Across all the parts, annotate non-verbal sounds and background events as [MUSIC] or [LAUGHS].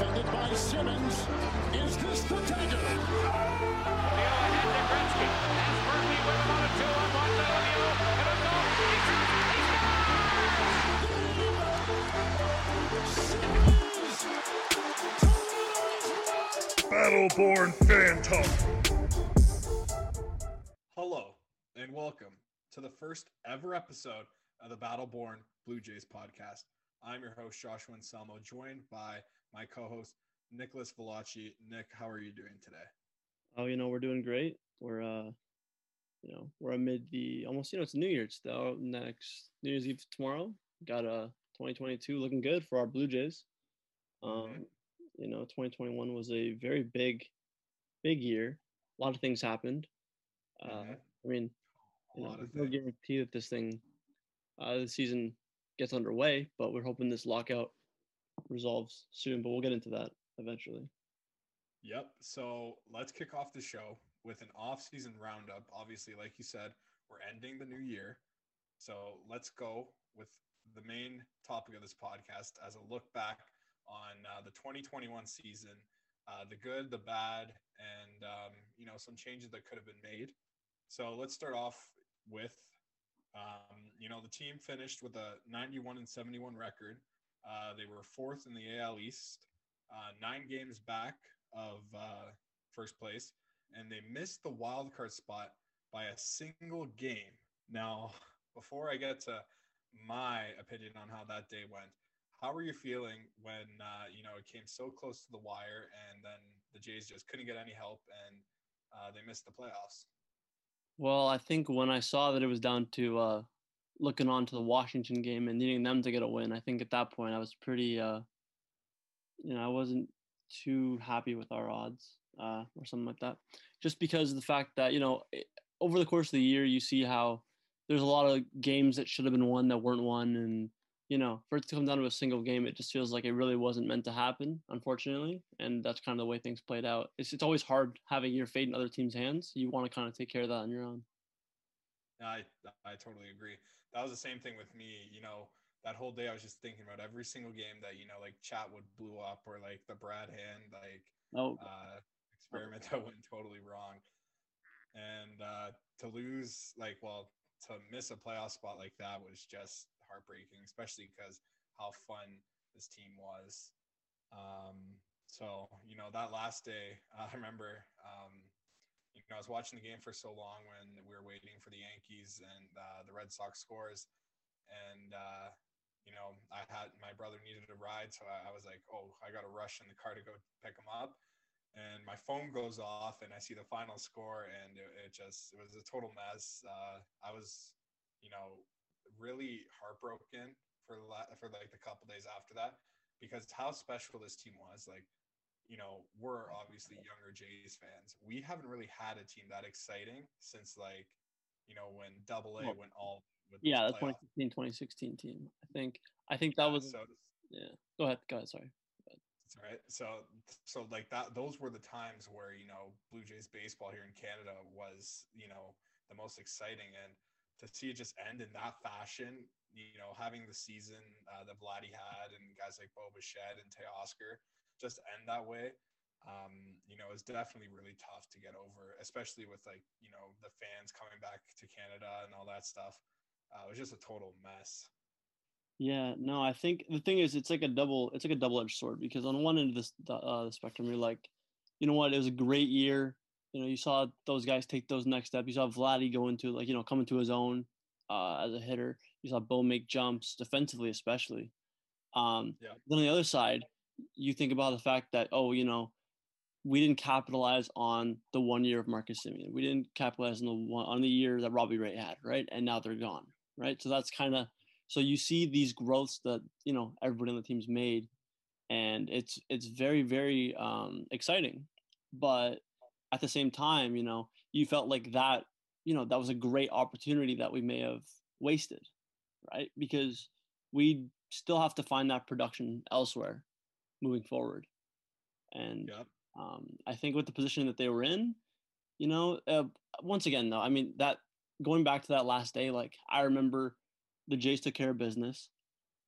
defended by Simmons. Is this the dagger? Lemieux ahead to Gretzky. Has Murphy with him on a two-on-one to Lemieux. And a goal. He shoots. He scores! Battleborn Fan Talk. Hello and welcome to the first ever episode of the Battleborn Blue Jays podcast. I'm your host Joshua Anselmo, joined by my co-host Nicolas Velacci. Nick, how are you doing today? Oh, you know, we're doing great. We're uh you know, we're amid the almost you know, it's New Year's still next New Year's Eve tomorrow. Got a 2022 looking good for our Blue Jays. Um, Mhm. you know, 2021 was a very big big year. A lot of things happened. Uh Mhm. I mean, you know, there's no guarantee that this thing uh the season gets underway, but we're hoping this lockout resolves soon, but we'll get into that eventually. Yep. So let's kick off the show with an off-season roundup. Obviously, like you said, we're ending the new year. So let's go with the main topic of this podcast as a look back on uh, the 2021 season, uh, the good, the bad, and um, you know some changes that could have been made. So let's start off with, um, you know, the team finished with a 91 and 71 record. Uh, they were fourth in the AL East, uh, nine games back of uh, first place, and they missed the wild card spot by a single game. Now, [LAUGHS] before I get to my opinion on how that day went, how were you feeling when uh, you know it came so close to the wire, and then the Jays just couldn't get any help, and uh, they missed the playoffs? Well, I think when I saw that it was down to uh, looking on to the Washington game and needing them to get a win, I think at that point I was pretty, uh, you know, I wasn't too happy with our odds uh, or something like that. Just because of the fact that, you know, over the course of the year, you see how there's a lot of games that should have been won that weren't won. And, you know, for it to come down to a single game, it just feels like it really wasn't meant to happen, unfortunately. And that's kind of the way things played out. It's, it's always hard having your fate in other teams' hands. You want to kind of take care of that on your own. I I totally agree. That was the same thing with me. You know, that whole day I was just thinking about every single game that you know, like Chatwood blew up or like the Brad Hand like Oh, uh, experiment [LAUGHS] that went totally wrong, and uh, to lose like well to miss a playoff spot like that was just heartbreaking, especially because how fun this team was. Um, so you know that last day, [LAUGHS] I remember. Um, know, I was watching the game for so long when we were waiting for the Yankees and uh, the Red Sox scores, and uh, you know, I had my brother needed a ride, so I, I was like, "Oh, I got to rush in the car to go pick him up." And my phone goes off, and I see the final score, and it, it just it was a total mess. Uh, I was, you know, really heartbroken for la- for like the couple days after that because how special this team was. Like, you know, we're obviously younger Jays fans. We haven't really had a team that exciting since like, you know, when Double A went all with yeah, the playoff. 2015 2016 team. I think I think that was so yeah. Go ahead, go ahead. Sorry. That's all right. So, so like that, those were the times where you know Blue Jays baseball here in Canada was you know the most exciting, and to see it just end in that fashion, you know, having the season uh, that Vladdy had and guys like Bo Bichette and Teoscar just end that way, um, you know, is definitely really tough to get over, especially with like you know the fans coming back to Canada and all that stuff. Uh, it was just a total mess. Yeah, no, I think the thing is, it's like a double, it's like a double-edged sword because on one end of this the, uh, the spectrum, you're like, you know what, it was a great year. You know, you saw those guys take those next steps. You saw Vladdy go into like, you know, come into his own uh, as a hitter. You saw Bo make jumps defensively, especially. Um, Yeah. Then on the other side, you think about the fact that oh, you know, we didn't capitalize on the one year of Marcus Semien. We didn't capitalize on the one on the year that Robbie Ray had, right? And now they're gone, right? So that's kind of so you see these growths that you know everybody on the team's made, and it's it's very very um, exciting. But at the same time, you know, you felt like that you know that was a great opportunity that we may have wasted, right? Because we still have to find that production elsewhere moving forward, and Yep. um, I think with the position that they were in, you know, uh, once again though, I mean that going back to that last day, like I remember the Jays took care of business,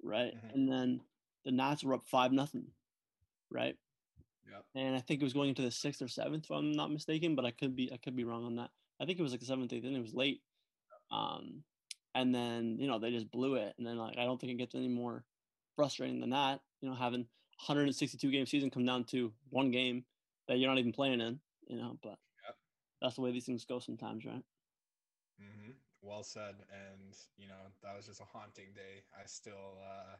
right? Mhm. And then the Nats were up five nothing, right? Yep. and I think it was going into the sixth or seventh, if I'm not mistaken. But I could be I could be wrong on that. I think it was like the seventh, eighth, and it was late. Um, and then you know they just blew it, and then like I don't think it gets any more frustrating than that. You know, having 162 game season come down to one game that you're not even playing in. You know, but Yep. that's the way these things go sometimes, right? hmm Well said. And you know that was just a haunting day. I still uh,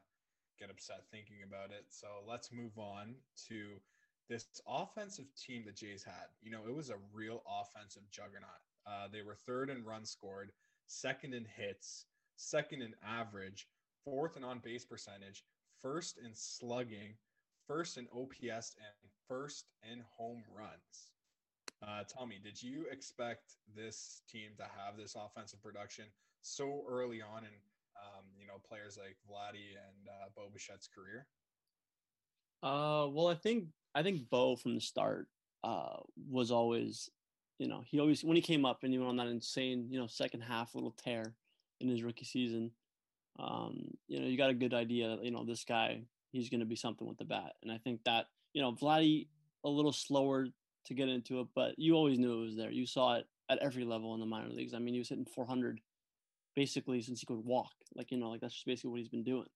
get upset thinking about it. So let's move on to this offensive team the Jays had. You know, it was a real offensive juggernaut. Uh, they were third in runs scored, second in hits, second in average, fourth in on base percentage, first in slugging, first in OPS, and first in home runs. Uh, tell me, did you expect this team to have this offensive production so early on in, um, you know, players like Vladdy and uh, Bo Bichette's career? Uh, well, I think I think Bo from the start uh was always, you know, he always when he came up and he went on that insane, you know, second half little tear in his rookie season. Um, you know, you got a good idea that you know this guy he's going to be something with the bat, and I think that you know Vladdy a little slower to get into it, but you always knew it was there. You saw it at every level in the minor leagues. I mean, he was hitting 400 basically since he could walk. Like you know, like that's just basically what he's been doing.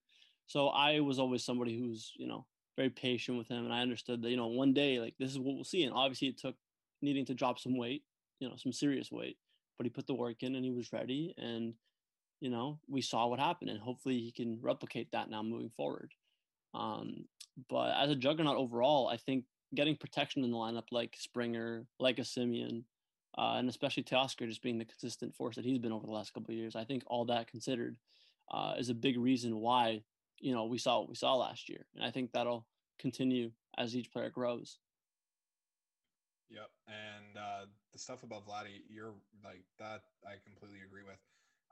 So I was always somebody who's you know very patient with him, and I understood that you know one day like this is what we'll see. And obviously, it took needing to drop some weight, you know, some serious weight, but he put the work in and he was ready. And you know, we saw what happened, and hopefully he can replicate that now moving forward. Um, but as a juggernaut overall, I think getting protection in the lineup like Springer, like a Semien, uh, and especially Teoscar just being the consistent force that he's been over the last couple of years, I think all that considered uh, is a big reason why you know we saw what we saw last year, and I think that'll continue as each player grows. Yep. And uh, the stuff about Vladdy, you're like that. I completely agree with.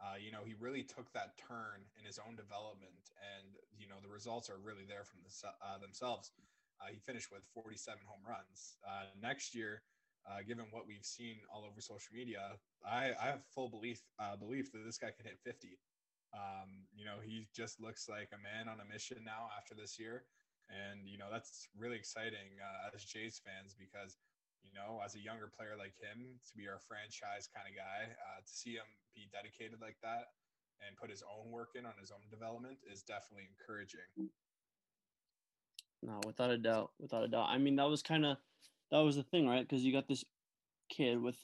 Uh, you know, he really took that turn in his own development, and you know the results are really there from the, uh, themselves. Uh, he finished with 47 home runs. Uh, next year, uh, given what we've seen all over social media, I, I have full belief uh, belief that this guy can hit 50. Um, you know, he just looks like a man on a mission now after this year, and you know that's really exciting as Jays fans because you know, as a younger player like him, to be our franchise kind of guy, uh, to see him be dedicated like that and put his own work in on his own development is definitely encouraging. No, without a doubt, without a doubt. I mean, that was kind of that was the thing, right? Because you got this kid with,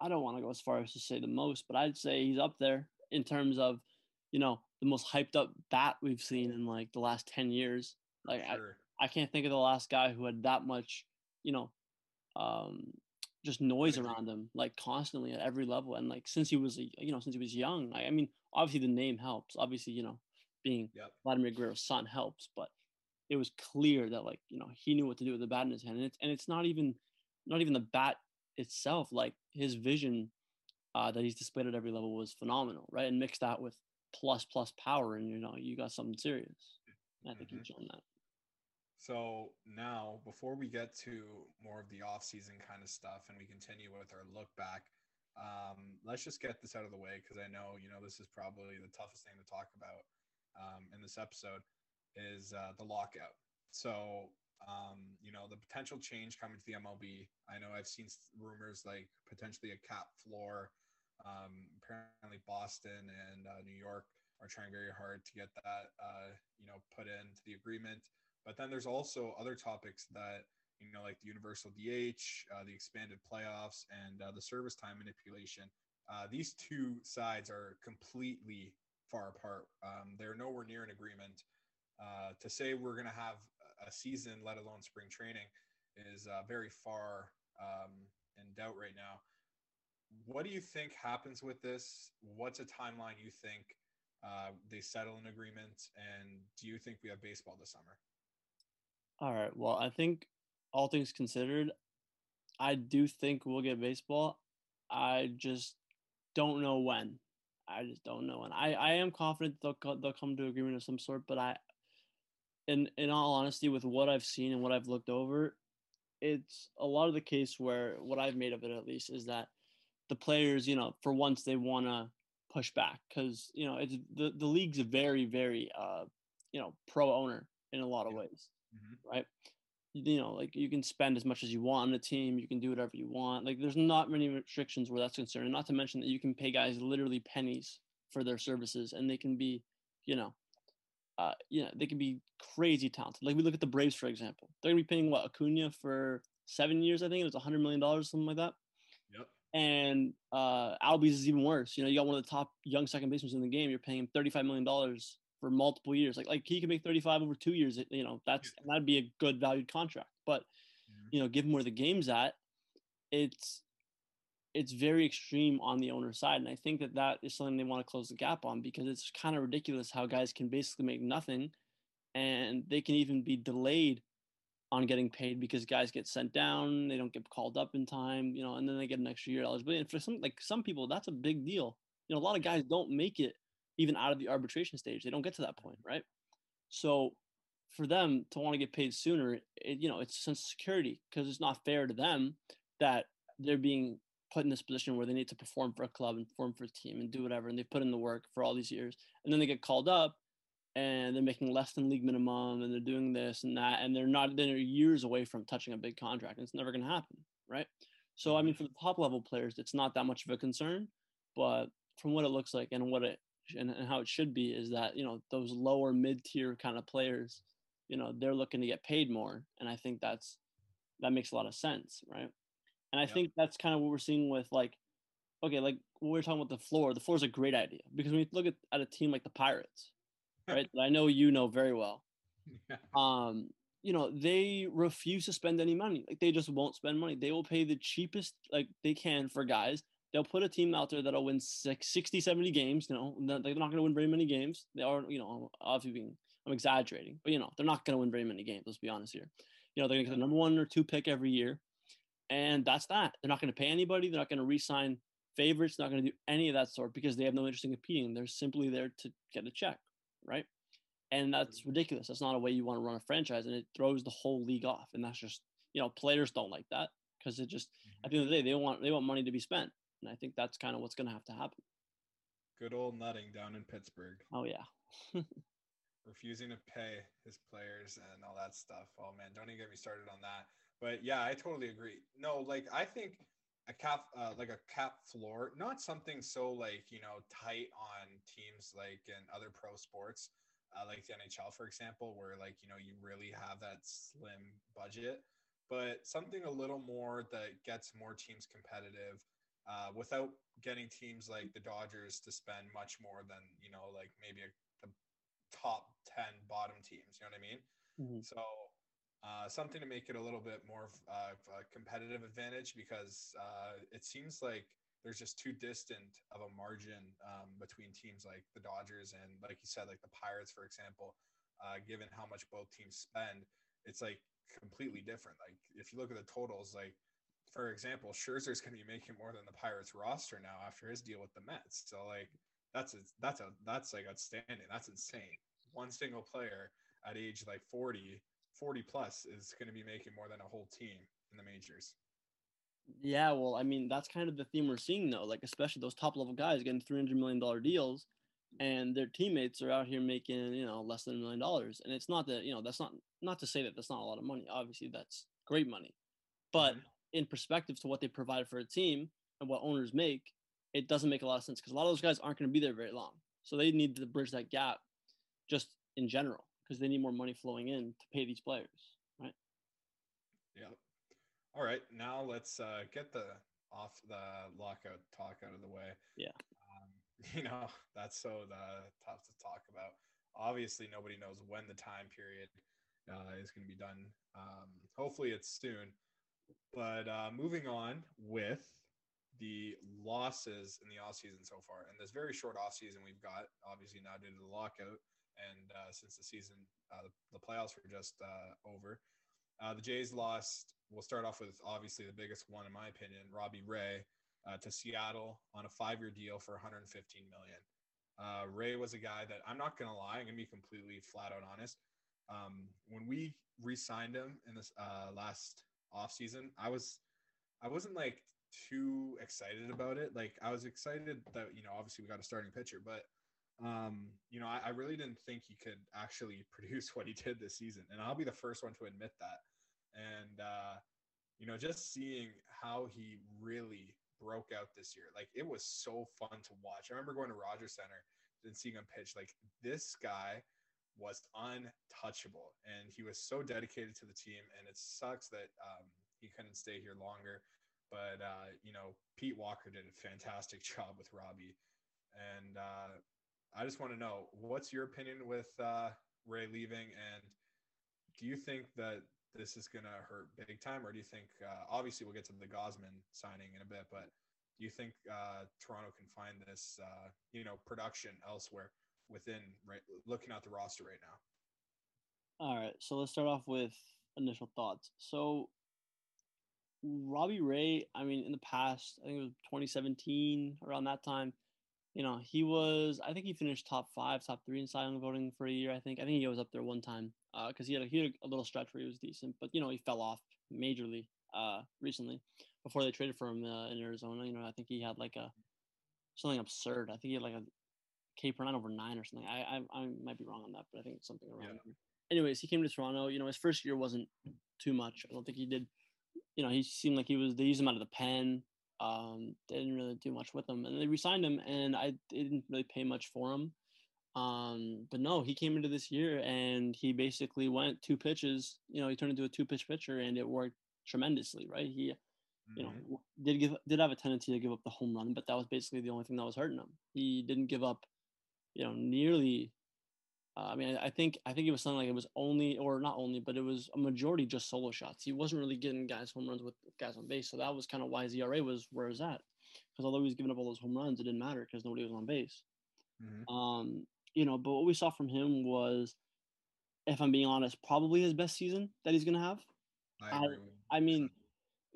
I don't want to go as far as to say the most, but I'd say he's up there in terms of, you know, the most hyped up bat we've seen in like the last ten years. Like Sure. I, I can't think of the last guy who had that much, you know, um, just noise around him like constantly at every level. And like since he was, you know, since he was young, I, I mean, obviously the name helps. Obviously, you know, being Yep. Vladimir Guerrero's son helps, but it was clear that like you know he knew what to do with the bat in his hand, and it's and it's not even not even the bat itself. Like his vision uh, that he's displayed at every level was phenomenal, right? And mix that with plus plus power, and you know you got something serious. And I think Mhm. he's shown that. So now, before we get to more of the off-season kind of stuff, and we continue with our look back, um, let's just get this out of the way because I know you know this is probably the toughest thing to talk about um, in this episode is uh, the lockout. So um, you know the potential change coming to the MLB. I know I've seen rumors like potentially a cap floor. Um, apparently, Boston and uh, New York are trying very hard to get that uh, you know put into the agreement. But then there's also other topics that you know, like the universal DH, uh, the expanded playoffs, and uh, the service time manipulation. Uh, these two sides are completely far apart. Um, they're nowhere near an agreement. Uh, to say we're going to have a season, let alone spring training, is uh, very far um, in doubt right now. What do you think happens with this? What's a timeline you think uh, they settle an agreement? And do you think we have baseball this summer? All right. Well, I think all things considered, I do think we'll get baseball. I just don't know when. I just don't know when. I, I am confident they'll they'll come to agreement of some sort, but I, in in all honesty, with what I've seen and what I've looked over, it's a lot of the case where what I've made of it at least is that the players, you know, for once they want to push back because you know it's the the league's very very uh you know pro owner in a lot of ways Mhm. right? you know, like you can spend as much as you want on a team, you can do whatever you want. Like there's not many restrictions where that's concerned. And not to mention that you can pay guys literally pennies for their services and they can be, you know, uh, you know, they can be crazy talented. Like we look at the Braves, for example. They're gonna be paying what Acuna for seven years, I think it was a hundred million dollars, something like that. Yep. And uh Albies is even worse. You know, you got one of the top young second basemen in the game. You're paying him thirty-five million dollars for multiple years. Like like he can make 35 over two years. You know, that's that'd be a good valued contract. But Mhm. you know, given where the game's at, it's it's very extreme on the owner side, and I think that that is something they want to close the gap on because it's kind of ridiculous how guys can basically make nothing, and they can even be delayed on getting paid because guys get sent down, they don't get called up in time, you know, and then they get an extra year eligibility. And for some like some people, that's a big deal. You know, a lot of guys don't make it even out of the arbitration stage. They don't get to that point, right? So for them to want to get paid sooner, it, you know, it's a sense of security because it's not fair to them that they're being put in this position where they need to perform for a club and perform for a team and do whatever, and they put in the work for all these years, and then they get called up and they're making less than league minimum and they're doing this and that and they're not they're years away from touching a big contract and it's never going to happen right so i mean mm-hmm. for the top level players it's not that much of a concern but from what it looks like and what it and, and how it should be is that you know those lower mid tier kind of players you know they're looking to get paid more and i think that's that makes a lot of sense right and i think that's kind of what we're seeing with like okay like we we're talking about the floor the floor is a great idea because when you look at, at a team like the pirates [LAUGHS] right that i know you know very well Yeah. um you know they refuse to spend any money like they just won't spend money they will pay the cheapest like they can for guys they'll put a team out there that'll win six, 60 70 games you know they're not going to win very many games. They are you know obviously being i'm exaggerating but you know they're not going to win very many games let's be honest here. You know they're going to get the number one or two pick every year and that's that. They're not going to pay anybody they're not going to re-sign favorites not going to do any of that sort because they have no interest in competing. They're simply there to get a check right? And that's mm-hmm. ridiculous. That's not a way you want to run a franchise, and it throws the whole league off. And that's just you know players don't like that because it just at the end of the day they want they want money to be spent, and I think that's kind of what's going to have to happen. Good old Nutting down in Pittsburgh, Oh yeah, [LAUGHS] refusing to pay his players and all that stuff. Oh man, don't even get me started on that. But yeah, I totally agree. No, like I think a cap, uh, like a cap floor, not something so like you know tight on teams like in other pro sports, uh, like the NHL, for example, where like you know you really have that slim budget, but something a little more that gets more teams competitive. Uh, without getting teams like the Dodgers to spend much more than you know, like maybe a, the top 10 bottom teams. You know what I mean? Mhm. So uh, something to make it a little bit more of uh, a competitive advantage because uh, it seems like there's just too distant of a margin um, between teams like the Dodgers and, like you said, like the Pirates, for example. Uh, given how much both teams spend, it's like completely different. Like if you look at the totals, like for example, Scherzer's going to be making more than the Pirates roster now after his deal with the Mets. So like that's a, that's a that's like outstanding. That's insane. One single player at age like 40, 40 plus is going to be making more than a whole team in the majors. yeah. Well, I mean that's kind of the theme we're seeing though. Like especially those top level guys getting three hundred million dollar deals, and their teammates are out here making you know less than a million dollars. And it's not that you know that's not not to say that that's not a lot of money. Obviously that's great money, but Mhm. In perspective to what they provide for a team and what owners make, it doesn't make a lot of sense because a lot of those guys aren't going to be there very long. So they need to bridge that gap just in general because they need more money flowing in to pay these players, right? Yep. All right, now let's uh, get the off the lockout talk out of the way. Yeah. Um, [LAUGHS] you know that's so the tough to talk about. Obviously, nobody knows when the time period uh, is going to be done. Um, hopefully, it's soon. But uh, moving on with the losses in the off season so far, and this very short off season we've got, obviously now due to the lockout, and uh, since the season, uh, the, playoffs were just uh, over. Uh, the Jays lost. We'll start off with obviously the biggest one in my opinion, Robbie Ray, uh, to Seattle on a five-year deal for 115 million. Uh, Ray was a guy that I'm not gonna lie, I'm gonna be completely flat out honest. Um, when we re-signed him in this uh, last offseason, I was I wasn't like too excited about it. Like I was excited that you know obviously we got a starting pitcher, but um, you know I, I really didn't think he could actually [LAUGHS] produce what he did this season, and I'll be the first one to admit that. and uh, you know, just seeing how he really broke out this year, like it was so fun to watch. I remember going to Rogers Center and seeing him pitch. Like this guy was untouchable, and he was so dedicated to the team. And it sucks that um, he couldn't stay here longer. But uh, you know, Pete Walker did a fantastic [LAUGHS] job with Robbie, and uh, I just want to know what's your opinion with uh, Ray leaving, and do you think that this is going to hurt big time, or do you think uh, obviously we'll get to the Gausman signing in a bit, but do you think uh, Toronto can find this uh, you know production elsewhere within right looking at the roster right now? All right, so let's start off with initial thoughts. So Robbie Ray, I mean, in the past, I think it was 2017, around that time, you know, he was, I think he finished top five, top three in Cy voting for a year. I think, I think he was up there one time because uh, he had a, he had a little stretch where he was decent, but you know, he fell off majorly uh, recently before they traded for him uh, in Arizona. You know, I think he had like a something absurd. I think he had like a K per nine over nine or something. I, I I might be wrong on that, but I think it's something around. Yeah. Anyways, he came to Toronto. You know, his first year wasn't too much. I don't think he did. You know, he seemed like he was. They used him out of the pen. Um, they didn't really do much with him, and they resigned him, and I didn't really pay much for him. Um, but no, he came into this year and he basically went two pitches. You know, he turned into a two pitch pitcher, and it worked tremendously. Right? He, mm-hmm. you know, mm-hmm. did give did have a tendency to give up the home run, but that was basically the only thing that was hurting him. He didn't give up, you know, nearly. Uh, I mean, I think I think it was something like it was only or not only, but it was a majority just solo shots. He wasn't really getting guys home runs with guys on base, so that was kind of why his ERA was where it's at. Because although he was giving up all those home runs, it didn't matter because nobody was on base. Mm-hmm. Um, you know, but what we saw from him was, if I'm being honest, probably his best season that he's gonna have. I, I, I mean,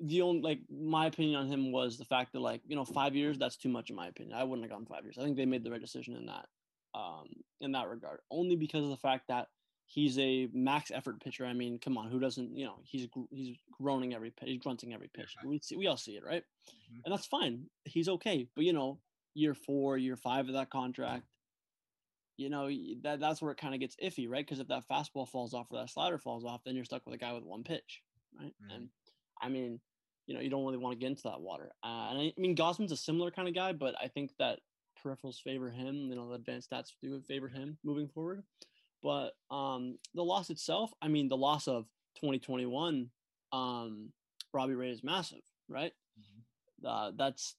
the only like my opinion on him was the fact that like you know five years that's too much in my opinion. I wouldn't have gone five years. I think they made the right decision in that um in that regard only because of the fact that he's a max effort pitcher. I mean, come on, who doesn't? You know, he's he's groaning every pitch, he's grunting every pitch. We see, we all see it, right? Mm-hmm. And that's fine. He's okay. But you know, year four, year five of that contract, you know that that's where it kind of gets iffy, right? Because if that fastball falls off or that slider falls off, then you're stuck with a guy with one pitch, right? Mm-hmm. And I mean, you know, you don't really want to get into that water. Uh, and I, I mean, Gausman's a similar kind of guy, but I think that peripherals favor him. You know, the advanced stats do favor him moving forward. But um, the loss itself, I mean, the loss of 2021, um, Robbie Ray is massive, right? Mm-hmm. Uh, that's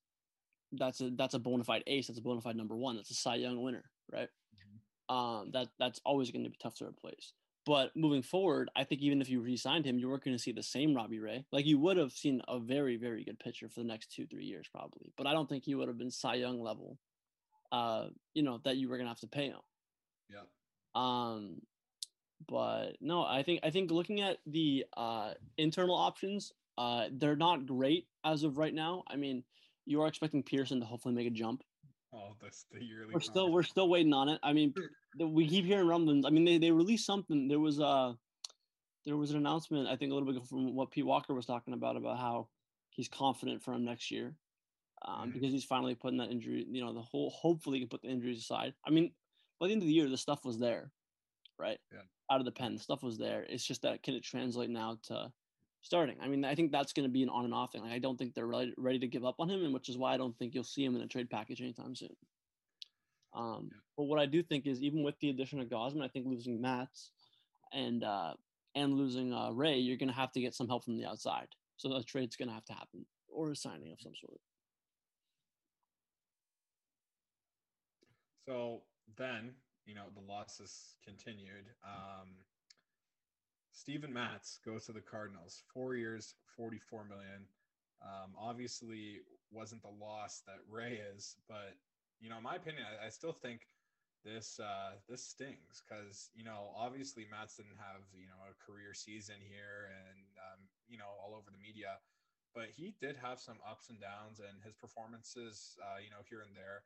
that's a that's a bona fide ace. That's a bona fide number one. That's a Cy Young winner, right? um, that that's always going to be tough to replace. But moving forward, I think even if you re-signed him, you weren't going to see the same Robbie Ray. Like you would have seen a very, very good pitcher for the next two, three years, probably. But I don't think he would have been Cy Young level. Uh, you know that you were going to have to pay him. Yeah. Um, but no, I think I think looking at the uh internal options, uh, they're not great as of right now. I mean, you are expecting Pearson to hopefully make a jump. Oh, that's the yearly. We're still we're still waiting on it. I mean, we keep hearing rumblings. I mean, they they released something. There was a there was an announcement. I think a little bit from what Pete Walker was talking about about how he's confident for him next year, um, mm-hmm. because he's finally putting that injury. You know, the whole hopefully he can put the injuries aside. I mean, by the end of the year, the stuff was there, right? Yeah. Out of the pen, the stuff was there. It's just that can it translate now to starting? I mean, I think that's going to be an on and off thing. Like, I don't think they're ready, ready to give up on him, and which is why I don't think you'll see him in a trade package anytime soon. Um, yeah. But what I do think is, even with the addition of Gausman, I think losing Matz and uh, and losing uh, Ray, you're going to have to get some help from the outside. So a trade's going to have to happen, or a signing of some sort. So then, you know, the losses continued. Um, Steven Matz goes to the Cardinals, four years, 44 million. Um, obviously, wasn't the loss that Ray is, but you know, in my opinion, I, I still think this uh, this stings because you know obviously Matz didn't have you know a career season here and um, you know all over the media, but he did have some ups and downs and his performances uh, you know here and there.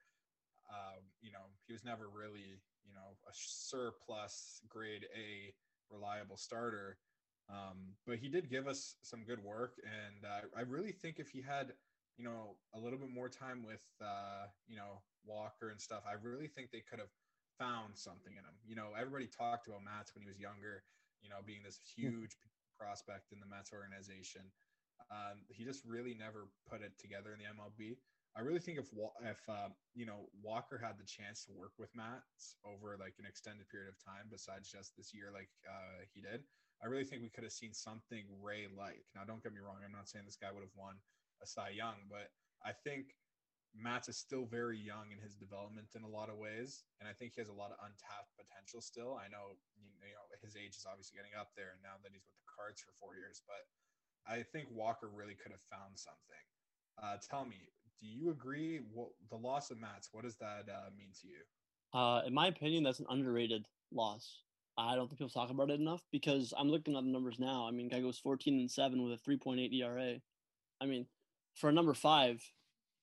Uh, you know he was never really you know a surplus grade A reliable starter. Um, but he did give us some good work, and uh, I really think if he had, you know, a little bit more time with, uh, you know, Walker and stuff, I really think they could have found something in him. You know, everybody talked about Matz when he was younger, you know, being this hmm. huge prospect in the Mets organization. Um, he just really never put it together in the MLB. I really think if if uh, you know Walker had the chance to work with Matz over like an extended period of time, besides just this year, like uh, he did, I really think we could have seen something Ray like. Now, don't get me wrong; I'm not saying this guy would have won a Cy Young, but I think Matz is still very young in his development in a lot of ways, and I think he has a lot of untapped potential still. I know you know his age is obviously getting up there, and now that he's with the Cards for four years, but I think Walker really could have found something. Uh, tell me, do you agree? What the loss of Matz? What does that uh, mean to you? Uh, in my opinion, that's an underrated loss. I don't think people talk about it enough because I'm looking at the numbers now. I mean, guy goes 14 and seven with a 3.8 ERA. I mean, for a number five,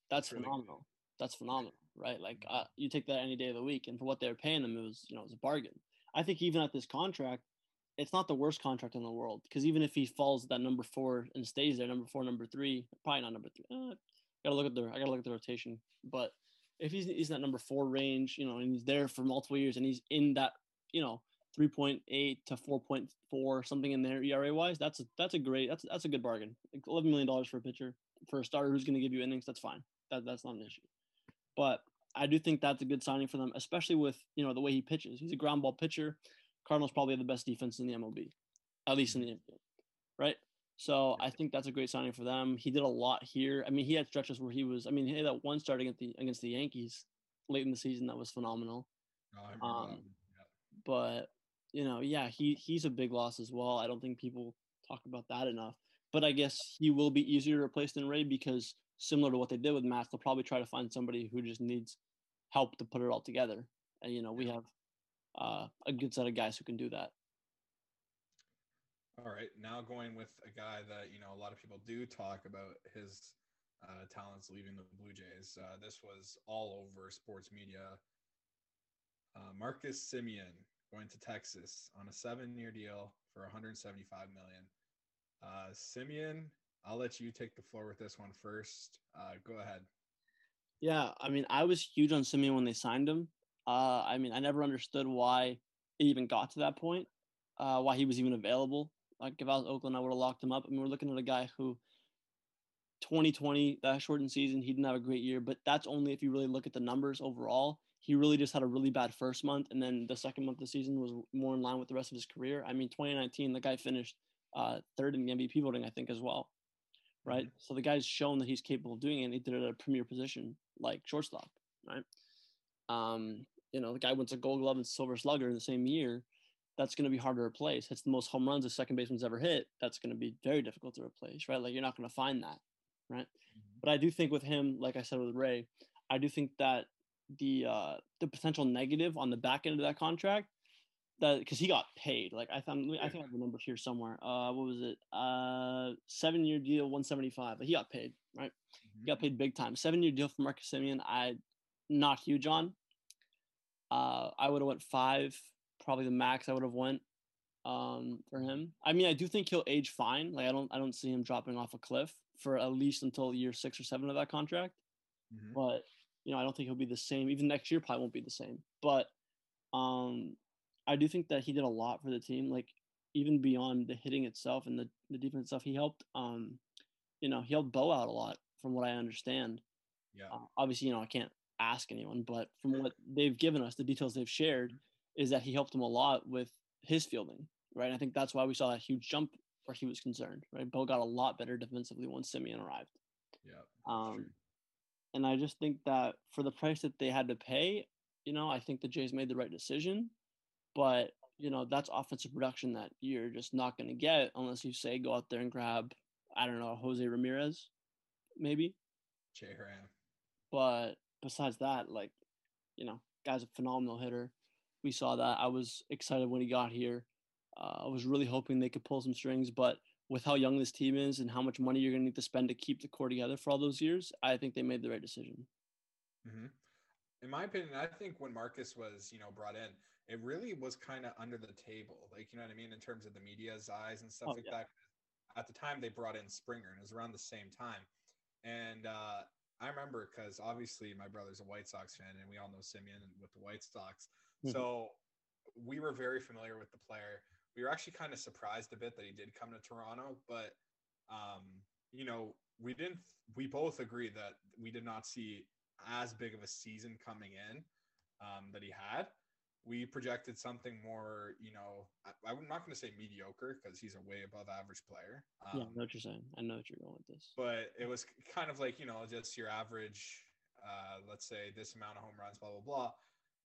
that's, that's phenomenal. Really that's phenomenal, right? Like mm-hmm. uh, you take that any day of the week, and for what they're paying him, it was you know it was a bargain. I think even at this contract, it's not the worst contract in the world because even if he falls that number four and stays there, number four, number three, probably not number three. Uh, gotta look at the I gotta look at the rotation. But if he's he's in that number four range, you know, and he's there for multiple years, and he's in that, you know, three point eight to four point four something in there ERA wise, that's a, that's a great that's that's a good bargain. Like Eleven million dollars for a pitcher for a starter who's going to give you innings, that's fine. That that's not an issue. But I do think that's a good signing for them, especially with you know the way he pitches. He's a ground ball pitcher. Cardinals probably have the best defense in the MLB, at least in the infield, right? So I think that's a great signing for them. He did a lot here. I mean, he had stretches where he was. I mean, he had that one start against the against the Yankees late in the season that was phenomenal. Oh, um, yeah. But you know, yeah, he he's a big loss as well. I don't think people talk about that enough. But I guess he will be easier to replace than Ray because similar to what they did with Matt, they'll probably try to find somebody who just needs help to put it all together. And you know, we have uh, a good set of guys who can do that. All right, now going with a guy that you know a lot of people do talk about his uh, talents leaving the Blue Jays. Uh, this was all over sports media. Uh, Marcus Semien going to Texas on a seven-year deal for 175 million. Uh, Semien, I'll let you take the floor with this one first. Uh, go ahead. Yeah, I mean, I was huge on Semien when they signed him. Uh, I mean, I never understood why it even got to that point, uh, why he was even available. Like if I was Oakland, I would have locked him up. I mean, we're looking at a guy who 2020, that shortened season, he didn't have a great year, but that's only if you really look at the numbers overall. He really just had a really bad first month, and then the second month of the season was more in line with the rest of his career. I mean, 2019, the guy finished uh, third in the MVP voting, I think, as well. Right. Mm-hmm. So the guy's shown that he's capable of doing it, and he did it at a premier position like shortstop. Right. Um, you know, the guy wins a gold glove and silver slugger in the same year that's going to be hard to replace. Hits the most home runs a second baseman's ever hit. That's going to be very difficult to replace, right? Like you're not going to find that, right? Mm-hmm. But I do think with him, like I said with Ray, I do think that the uh the potential negative on the back end of that contract that because he got paid like i found i think i number here somewhere uh what was it uh seven year deal 175 but he got paid right mm-hmm. he got mm-hmm. paid big time seven year deal for marcus semien i not huge on uh i would have went five probably the max I would have went um, for him. I mean, I do think he'll age fine. Like I don't I don't see him dropping off a cliff for at least until year six or seven of that contract. Mm-hmm. But you know, I don't think he'll be the same. Even next year probably won't be the same. But um, I do think that he did a lot for the team. Like even beyond the hitting itself and the the defense stuff, he helped. Um, you know, he helped Bo out a lot, from what I understand. Yeah. Uh, obviously, you know, I can't ask anyone, but from what they've given us, the details they've shared, is that he helped him a lot with his fielding, right? And I think that's why we saw a huge jump where he was concerned, right? Bo got a lot better defensively once Semien arrived. Yeah. Um, and I just think that for the price that they had to pay, you know, I think the Jays made the right decision. But you know, that's offensive production that you're just not going to get unless you say go out there and grab, I don't know, Jose Ramirez, maybe. Jay Ram. But besides that, like, you know, guy's a phenomenal hitter we saw that. I was excited when he got here. Uh, I was really hoping they could pull some strings, but with how young this team is and how much money you're going to need to spend to keep the core together for all those years, I think they made the right decision. Mm-hmm. In my opinion, I think when Marcus was, you know, brought in, it really was kind of under the table, like you know what I mean, in terms of the media's eyes and stuff oh, like yeah. that. At the time, they brought in Springer, and it was around the same time. And uh, I remember because obviously my brother's a White Sox fan, and we all know Semien with the White Sox. Mm-hmm. So we were very familiar with the player. we were actually kind of surprised a bit that he did come to Toronto, but um, you know, we didn't. We both agree that we did not see as big of a season coming in um, that he had. We projected something more, you know, I, I'm not going to say mediocre because he's a way above average player. Um, yeah, I know what you're saying. I know what you're going with this. But it was kind of like, you know, just your average, uh, let's say this amount of home runs, blah, blah, blah.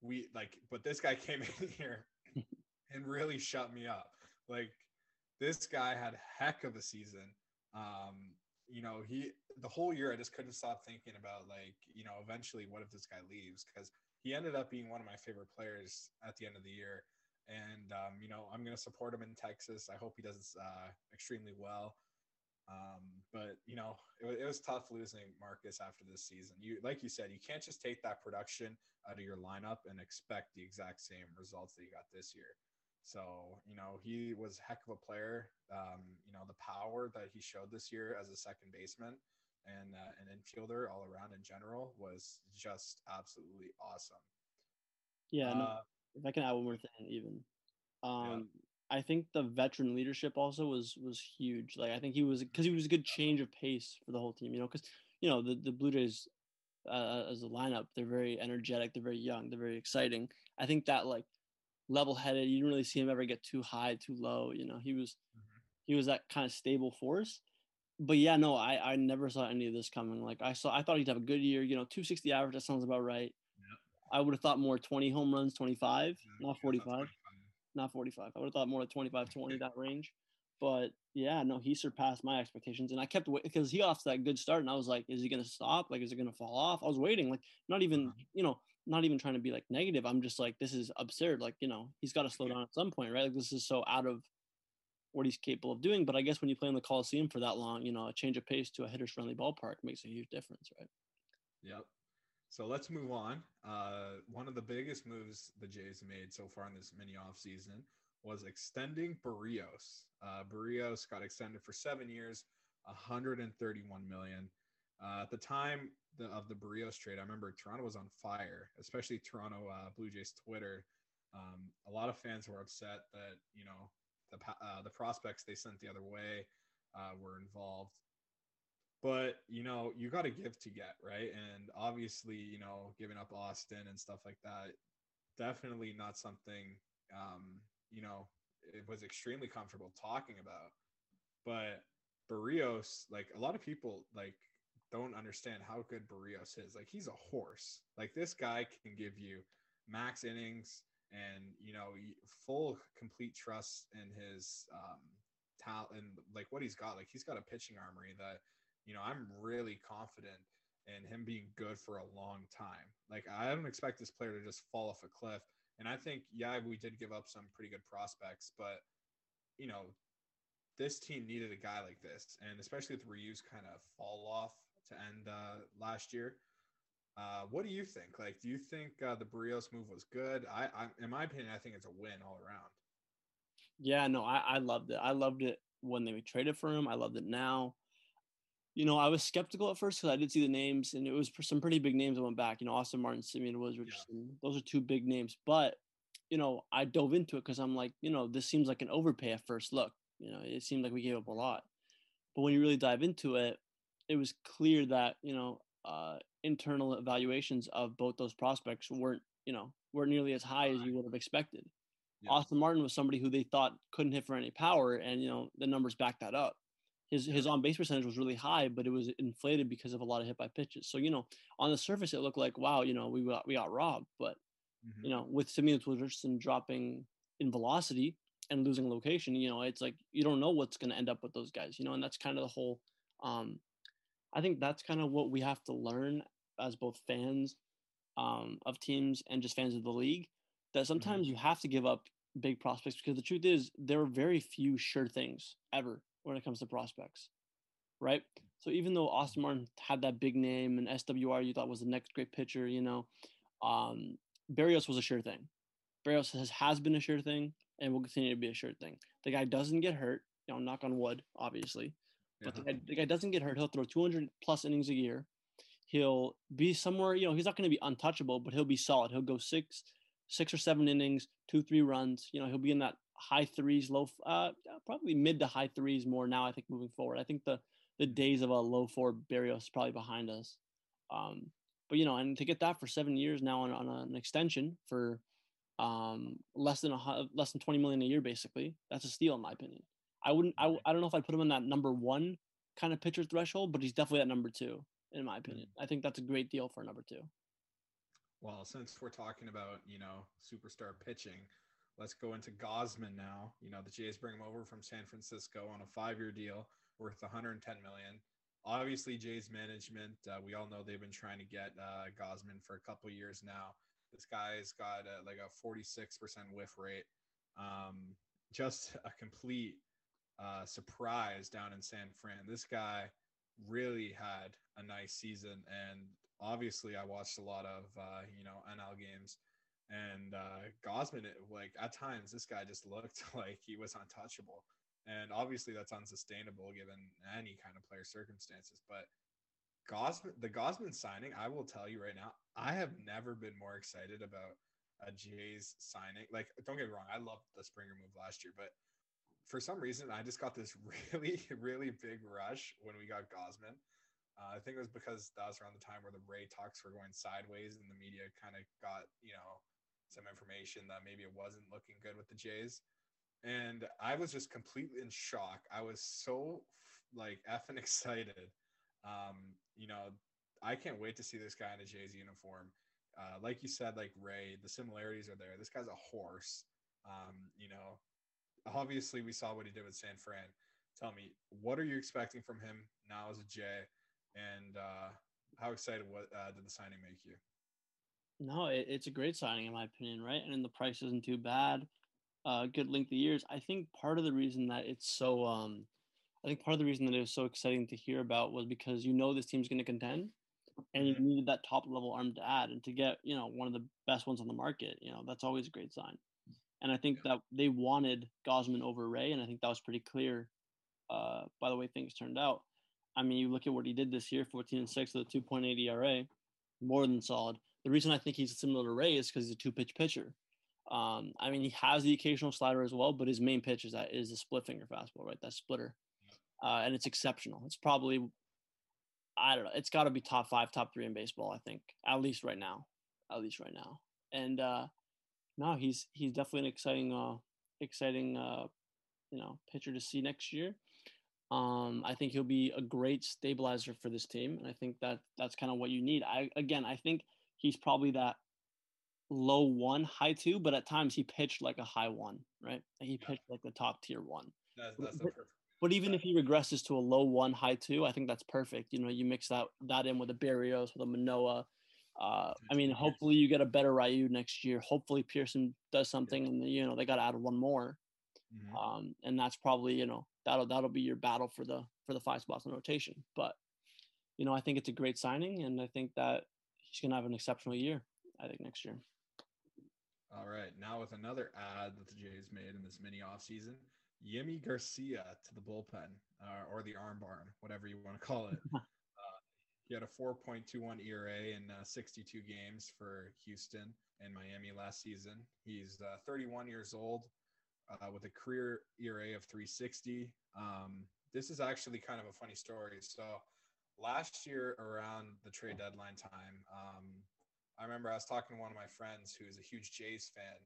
We like, but this guy [LAUGHS] came in here and really shut me up. Like, this guy had heck of a season. Um, you know, he the whole year I just couldn't stop thinking about like, you know, eventually what if this guy leaves? Because he ended up being one of my favorite players at the end of the year. And um, you know, I'm gonna support him in Texas. I hope he does uh, extremely well. Um, but you know, it, it was tough losing Marcus after this season. You, like you said, you can't just take that production out of your lineup and expect the exact same results that you got this year. So, you know, he was heck of a player. Um, you know, the power that he showed this year as a second baseman and uh, an infielder all around in general was just absolutely awesome. Yeah, no, uh, if I can add one more thing, even, um, yeah. I think the veteran leadership also was was huge. Like I think he was because he was a good change of pace for the whole team. You know, because you know the the Blue Jays uh, as a lineup, they're very energetic, they're very young, they're very exciting. I think that like level headed. You didn't really see him ever get too high, too low. You know, he was mm-hmm. he was that kind of stable force. But yeah, no, I I never saw any of this coming. Like I saw, I thought he'd have a good year. You know, 260 average. That sounds about right. I would have thought more 20 home runs, 25, yeah, not 45, not 45. I would have thought more like 25, 20 [LAUGHS] that range. But yeah, no, he surpassed my expectations, and I kept waiting because he off that good start, and I was like, is he gonna stop? Like, is it gonna fall off? I was waiting, like, not even, uh-huh. you know, not even trying to be like negative. I'm just like, this is absurd. Like, you know, he's got to slow down at some point, right? Like, this is so out of what he's capable of doing. But I guess when you play in the Coliseum for that long, you know, a change of pace to a hitter's friendly ballpark makes a huge difference, right? Yep. So let's move on. Uh, one of the biggest moves the Jays made so far in this mini offseason was extending Berrios. Uh, Berrios got extended for seven years, 131 million. Uh, at the time the, of the Berrios trade, I remember Toronto was on fire, especially Toronto uh, Blue Jays Twitter. Um, a lot of fans were upset that you know the uh, the prospects they sent the other way uh, were involved. But you know you got to give to get right, and obviously you know giving up Austin and stuff like that, definitely not something um, you know it was extremely comfortable talking about. But Berrios like a lot of people, like don't understand how good Berrios is. Like he's a horse. Like this guy can give you max innings and you know full complete trust in his um talent and like what he's got. Like he's got a pitching armory that you know I'm really confident in him being good for a long time. Like I don't expect this player to just fall off a cliff. And I think yeah, we did give up some pretty good prospects, but you know this team needed a guy like this, and especially with Ryu's kind of fall off to end uh, last year. Uh, what do you think? Like, do you think uh, the Berrios move was good? I, I, in my opinion, I think it's a win all around. Yeah, no, I, I loved it. I loved it when they traded for him. I loved it now. You know, I was skeptical at first because I did see the names, and it was for some pretty big names. I went back. You know, Austin Martin, Simeon Woods Richardson. Yeah. Those are two big names. But you know, I dove into it because I'm like, you know, this seems like an overpay at first look. You know, it seemed like we gave up a lot. But when you really dive into it, it was clear that you know uh, internal evaluations of both those prospects weren't you know weren't nearly as high as you would have expected. Yeah. Austin Martin was somebody who they thought couldn't hit for any power, and you know the numbers back that up. His his on base percentage was really high, but it was inflated because of a lot of hit by pitches. So you know on the surface it looked like wow, you know we got we got robbed, but mm-hmm. you know with Simeon Richardson dropping in velocity and losing location, you know it's like you don't know what's going to end up with those guys, you know, and that's kind of the whole um, I think that's kind of what we have to learn as both fans um, of teams and just fans of the league. That mm-hmm. sometimes you have to give up big prospects because the truth is there are very few sure things ever when it comes to prospects, right? So even though Austin Martin had that big name and SWR you thought was the next great pitcher, you know, um, Berrios was a sure thing. Berrios has, has been a sure thing and will continue to be a sure thing. The guy doesn't get hurt, you know, knock on wood, obviously. But the, guy, the guy doesn't get hurt. He'll throw 200 plus innings a year. He'll be somewhere, you know, he's not going to be untouchable, but he'll be solid. He'll go six, six or seven innings, two, three runs. You know, he'll be in that high threes, low, uh, probably mid to high threes more now. I think moving forward, I think the the days of a low four Berrios is probably behind us. Um, but you know, and to get that for seven years now on, on an extension for um, less than a less than twenty million a year, basically, that's a steal in my opinion. I wouldn't, I, I don't know if I'd put him in that number one kind of pitcher threshold, but he's definitely at number two in my opinion. I think that's a great deal for number two. Well, since we're talking about you know superstar pitching, let's go into Gausman now. You know the Jays bring him over from San Francisco on a five-year deal worth 110 million. Obviously, Jays management, uh, we all know they've been trying to get uh, Gausman for a couple years now. This guy's got a, like a 46% whiff rate. Um, just a complete uh, surprise down in San Fran. This guy really had a nice season, and obviously, I watched a lot of uh, you know NL games. And uh, Gausman, like at times, this guy just looked [LAUGHS] like he was untouchable. And obviously, that's unsustainable given any kind of player circumstances. But Gausman, the Gausman signing, I will tell you right now, I have never been more excited about a Jays signing. Like, don't get me wrong, I loved the Springer move last year, but for some reason, I just got this [LAUGHS] really, really big rush when we got Gausman. Uh, I think it was because that was around the time where the Ray talks were going sideways, and the media kind of got you know some information that maybe it wasn't looking good with the Jays and I was just completely in shock. I was so like effing [LAUGHS] excited. Um, you know, I can't wait to see this guy in a Jays uniform. Uh, like you said, like Ray, the similarities are there. This guy's a horse. Um, you know, obviously we saw what he did with San Fran. Tell me, what are you expecting from him now as a Jay? And uh, how excited what uh, did the signing make you? No, it, it's a great signing in my opinion, right? And the price isn't too bad uh, good length of years. I think part of the reason that it's so, um, I think part of the reason that it was so exciting to hear about was because you know this team's going to contend, and you mm-hmm. needed that top level arm to add, and to get you know one of the best ones on the market. You know that's always a great sign. And I think that they wanted Gausman over Ray, and I think that was pretty clear uh, by the way things turned out. I mean, you look at what he did this year 14 and 6 with a 2.8 ERA, more than solid. The reason I think he's similar to Ray is because he's a two pitch pitcher. Um, I mean, he has the occasional slider as well, but his main pitch is that is a split finger fastball, right? That splitter, uh, and it's exceptional. It's probably, I don't know, it's got to be top five, top three in baseball. I think at least right now, at least right now. And uh, no, he's he's definitely an exciting, uh, exciting, uh, you know, pitcher to see next year. Um, I think he'll be a great stabilizer for this team, and I think that that's kind of what you need. I again, I think he's probably that low one, high two, but at times he pitched like a high one, right? He pitched like the top tier one. That's, that's but, but even if he regresses to a low one, high two, I think that's perfect. You know, you mix that that in with a Berrios, with a Manoah. Uh, I mean, hopefully you get a better Ryu next year. Hopefully Pearson does something, and you know they got to add one more, mm-hmm. um, and that's probably you know that'll that'll be your battle for the for the five spots in rotation. But you know, I think it's a great signing, and I think that he's gonna have an exceptional year. I think next year. All right. Now with another ad that the Jays made in this mini offseason, Yimi Garcia to the bullpen uh, or the arm barn, whatever you want to call it. [LAUGHS] uh, he had a 4.21 ERA in uh, 62 games for Houston and Miami last season. He's uh, 31 years old uh, with a career ERA of 360. Um, this is actually kind of a funny story. So last year around the trade deadline time, um, I remember I was talking to one of my friends who's a huge Jays fan,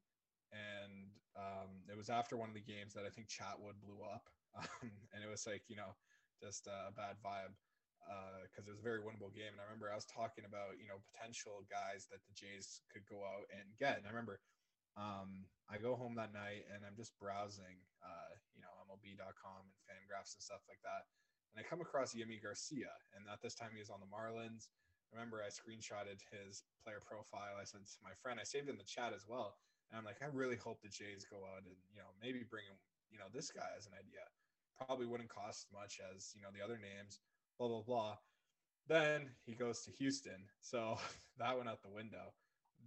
and um, it was after one of the games that I think Chatwood blew up, [LAUGHS] um, and it was like you know just a bad vibe because uh, it was a very winnable game. And I remember I was talking about you know potential guys that the Jays could go out and get. And I remember um, I go home that night and I'm just browsing, uh, you know, MLB.com and Fangraphs and stuff like that, and I come across Yimi Garcia, and at this time he was on the Marlins remember I screenshotted his player profile. I sent to my friend. I saved in the chat as well. And I'm like, I really hope the Jays go out and, you know, maybe bring him, you know, this guy as an idea. Probably wouldn't cost much as, you know, the other names, blah, blah, blah. Then he goes to Houston. So [LAUGHS] that went out the window.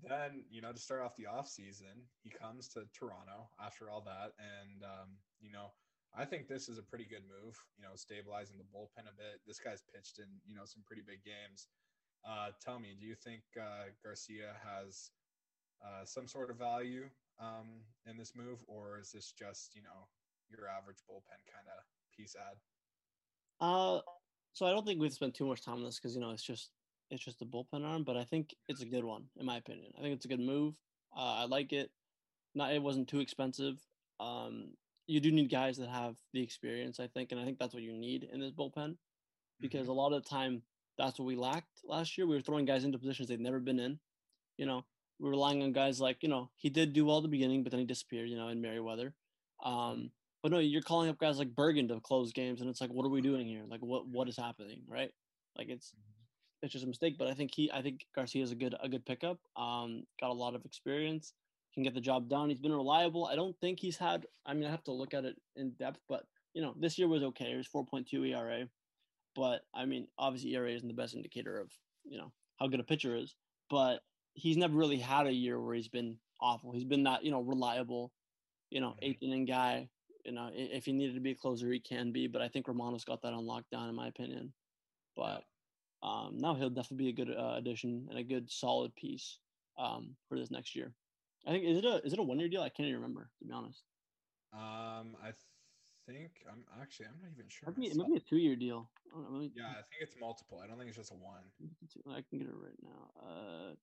Then, you know, to start off the off season, he comes to Toronto after all that. And, um, you know, I think this is a pretty good move, you know, stabilizing the bullpen a bit. This guy's pitched in, you know, some pretty big games. Uh, tell me, do you think uh, Garcia has uh, some sort of value um, in this move, or is this just you know your average bullpen kind of piece ad? Uh, so I don't think we've spent too much time on this because you know it's just it's just a bullpen arm, but I think it's a good one in my opinion. I think it's a good move. Uh, I like it. Not it wasn't too expensive. Um, you do need guys that have the experience, I think, and I think that's what you need in this bullpen because Mhm. a lot of the time that's what we lacked last year. We were throwing guys into positions they'd never been in. You know, we're relying on guys like you know he did do well at the beginning, but then he disappeared. You know, in Merryweather. Um, but no, you're calling up guys like Bergen to close games, and it's like, what are we doing here? Like, what what is happening, right? Like, it's it's just a mistake. But I think he, I think Garcia is a good a good pickup. Um, got a lot of experience, can get the job done. He's been reliable. I don't think he's had. I mean, I have to look at it in depth, but you know, this year was okay. It was 4.2 ERA, but I mean, obviously ERA isn't the best indicator of you know how good a pitcher is. But he's never really had a year where he's been awful. He's been that you know reliable, you know, eighth inning guy. You know, if he needed to be a closer, he can be. But I think Romano's got that on lockdown, in my opinion. But um, now he'll definitely be a good uh, addition and a good solid piece um, for this next year. I think is it a is it a one year deal? I can't even remember to be honest. Um, I think I'm actually I'm not even sure. It might be, it might be a two year deal. I don't know, Yeah, I think it's multiple. I don't think it's just a one. I can get it right now. Uh.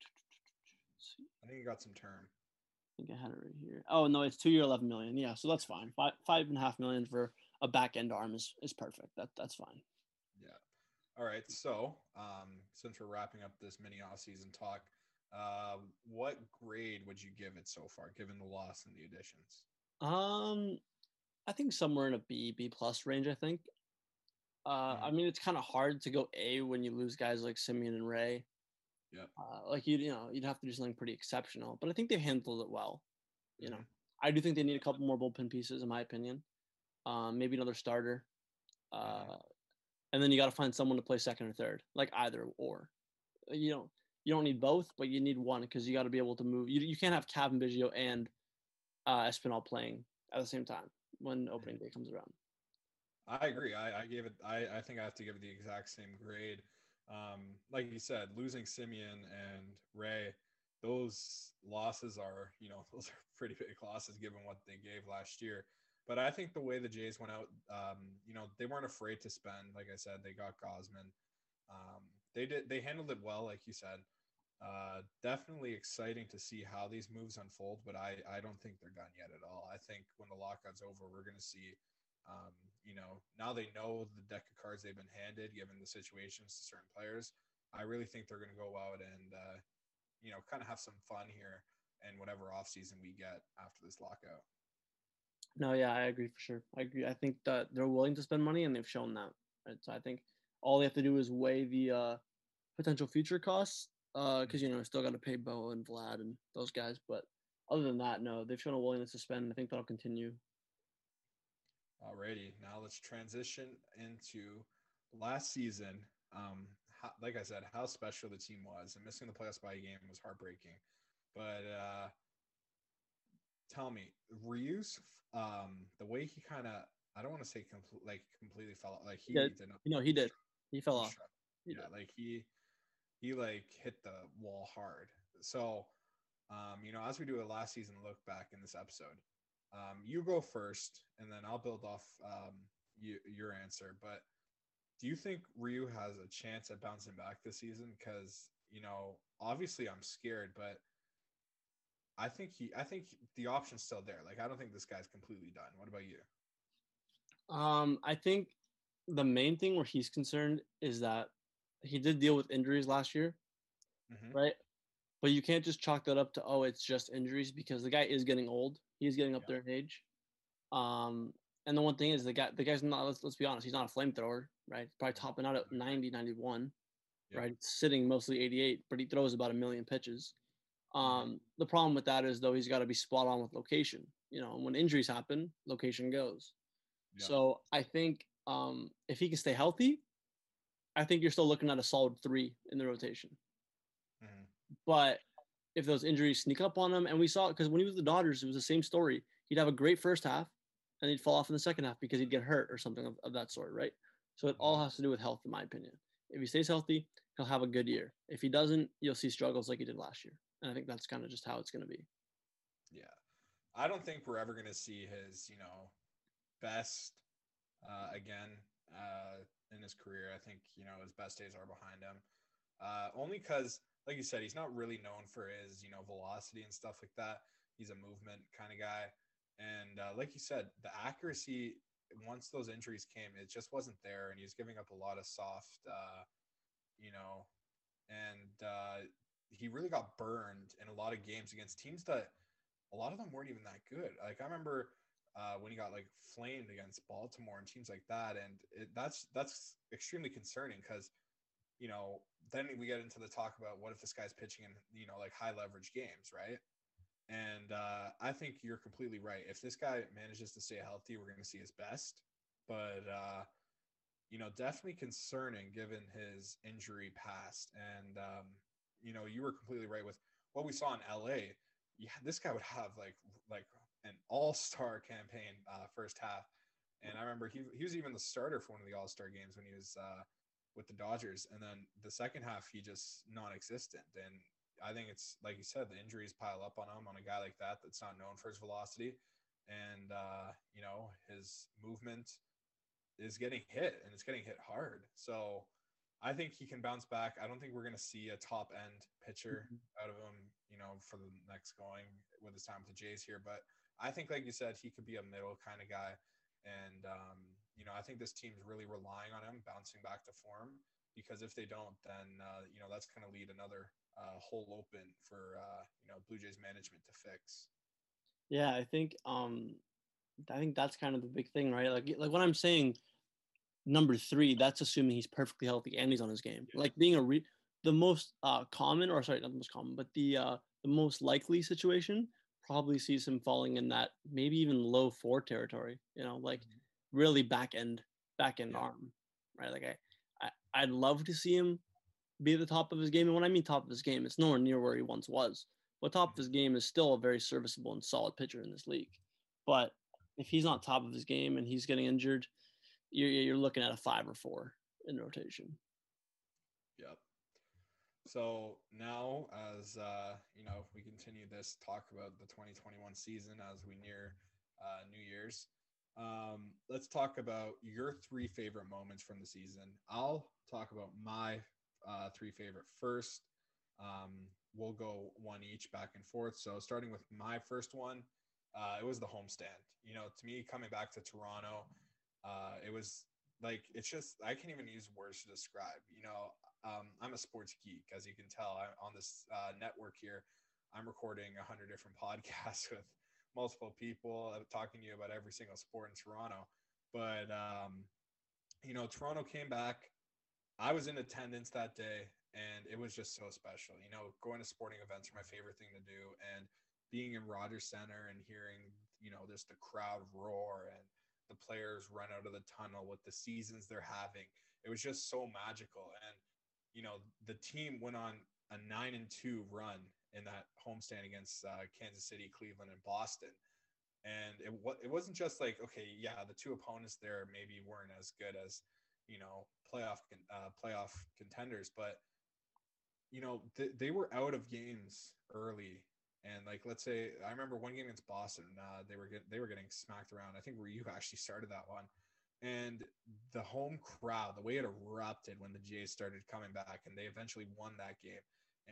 I think you got some term. I think I had it right here. Oh no, it's two year, eleven million. Yeah, so that's fine. Five five and a half million for a back end arm is, is perfect. That that's fine. Yeah. All right. So, um, since we're wrapping up this mini off season talk, uh, what grade would you give it so far, given the loss and the additions? Um, I think somewhere in a B B plus range. I think. Uh, I Mhm. mean, it's kind of hard to go A when you lose guys like Semien and Ray. Yep. Uh, like you, you know, you'd have to do something pretty exceptional. But I think they handled it well. You know, Mhm. I do think they need a couple more bullpen pieces, in my opinion. Um, maybe another starter. Uh, and then you got to find someone to play second or third, like either or. You don't you don't need both, but you need one because you got to be able to move. You you can't have Cavan Biggio and uh, Espinal playing at the same time when opening day comes around. I agree. I, I gave it. I, I think I have to give it the exact same grade. Um, like you said, losing Semien and Ray, those losses are, you know, [LAUGHS] those are pretty big losses given what they gave last year. But I think the way the Jays went out, um, you know, they weren't afraid to spend. Like I said, they got Gausman. Um, they did. They handled it well, like you said. Uh, definitely exciting to see how these moves unfold, but I, I don't think they're done yet at all. I think when the lockout's over, we're going to see um, you know, now they know the deck of cards they've been handed, given the situations to certain players. I really think they're going to go out and, uh, you know, kind of have some fun here and whatever offseason we get after this lockout. No, yeah, I agree for sure. I agree. I think that they're willing to spend money and they've shown that. Right? So I think all they have to do is weigh the uh, potential future costs because you know still got to pay Bo and Vlad and those guys. But other than that, no, they've shown a willingness to spend. I think that'll continue. Alrighty, now let's transition into last season. Um, how, like I said, how special the team was, and missing the playoffs by a game was heartbreaking. But uh, tell me, Ryu's um, the way he kind of I don't want to say complete like completely fell out. Like he Yeah, did not. You know, he did. He fell off. struck. He yeah, did. like he he like hit the wall hard. So, um, you know, as we do a last season look back in this episode, um, you go first, and then I'll build off um you, your answer. But do you think Ryu has a chance at bouncing back this season? Because you know, obviously, I'm scared, but I think he, I think the option's still there. Like, I don't think this guy's completely done. What about you? Um, I think the main thing where he's concerned is that he did deal with injuries last year, Mhm. right? But you can't just chalk that up to oh, it's just injuries because the guy is getting old. He's getting up Yeah. there in age. Um, and the one thing is the guy, the guy's not. Let's let's be honest, he's not a flamethrower, right? Probably topping out at 90, 91, Yeah. right? Sitting mostly 88, but he throws about a million pitches. Um, the problem with that is though he's got to be spot on with location. You know, when injuries happen, location goes. Yeah. So I think um, if he can stay healthy, I think you're still looking at a solid three in the rotation. Mhm. But if those injuries sneak up on him, and we saw because when he was with the Dodgers, it was the same story. He'd have a great first half, and he'd fall off in the second half because he'd get hurt or something of, of that sort, right? So it all has to do with health, in my opinion. If he stays healthy, he'll have a good year. If he doesn't, you'll see struggles like he did last year. And I think that's kind of just how it's going to be. Yeah. I don't think we're ever going to see his, you know, best uh, again uh, in his career. I think, you know, his best days are behind him. Uh, only because, like you said, he's not really known for his, you know, velocity and stuff like that. He's a movement kind of guy. And uh, like you said, the accuracy, once those injuries came, it just wasn't there. And he was giving up a lot of soft, uh, you know, and uh, he really got burned in a lot of games against teams that a lot of them weren't even that good. Like I remember uh, when he got like flamed against Baltimore and teams like that, and it, that's that's extremely concerning because you know then we get into the talk about what if this guy's pitching in you know like high leverage games, right? And uh, I think you're completely right. If this guy manages to stay healthy, we're going to see his best. But uh, you know, definitely concerning given his injury past. And um, you know, you were completely right with what we saw in LA. Yeah, this guy would have like like an all-star campaign uh, first half. And I remember he he was even the starter for one of the all-star games when he was uh, with the Dodgers. And then the second half, he just non-existent. And I think it's like you said, the injuries pile up on him on a guy like that that's not known for his velocity, and uh, you know his movement is getting hit and it's getting hit hard. So I think he can bounce back. I don't think we're going to see a top end pitcher mm-hmm. out of him, you know, for the next going with his time with the Jays here. But I think, like you said, he could be a middle kind of guy. And, um, you know, I think this team's really relying on him bouncing back to form because if they don't, then, uh, you know, that's going to lead another uh, hole open for, uh, you know, Blue Jays management to fix. Yeah, I think, um, I think that's kind of the big thing, right? Like, like what I'm saying, number three, that's assuming he's perfectly healthy and he's on his game. Yeah. Like being a re- the most uh, common, or sorry, not the most common, but the uh, the most likely situation probably sees him falling in that maybe even low four territory. You know, like mm-hmm. really back end back end yeah. arm, right? Like I, I I'd love to see him be at the top of his game, and when I mean top of his game, it's nowhere near where he once was. But top of mm-hmm. his game is still a very serviceable and solid pitcher in this league. But if he's not top of his game and he's getting injured, you're you're looking at a five or four in rotation. Yep. So now, as uh, you know, we continue this talk about the 2021 season as we near uh, New Year's. Um, let's talk about your three favorite moments from the season. I'll talk about my uh, three favorite first. Um, we'll go one each back and forth. So starting with my first one, uh, it was the homestand. You know, to me, coming back to Toronto, uh, it was like it's just I can't even use words to describe. You know, um, I'm a sports geek, as you can tell. I'm on this uh, network here. I'm recording a hundred different [LAUGHS] podcasts with multiple people uh, talking to you about every single sport in Toronto. But um, you know, Toronto came back. I was in attendance that day, and it was just so special. You know, going to sporting events are my favorite thing to do, and being in Rogers Center and hearing you know just the crowd roar and the players run out of the tunnel with the seasons they're having. It was just so magical. And, you know, the team went on a nine and two run in that homestand against uh, Kansas City, Cleveland, and Boston. And it, it wasn't just like, okay, yeah, the two opponents there maybe weren't as good as, you know, playoff, uh, playoff contenders, but, you know, th- they were out of games early and like, let's say, I remember one game against Boston, uh, they were get, they were getting smacked around. I think where you actually started that one, and the home crowd, the way it erupted when the Jays started coming back, and they eventually won that game,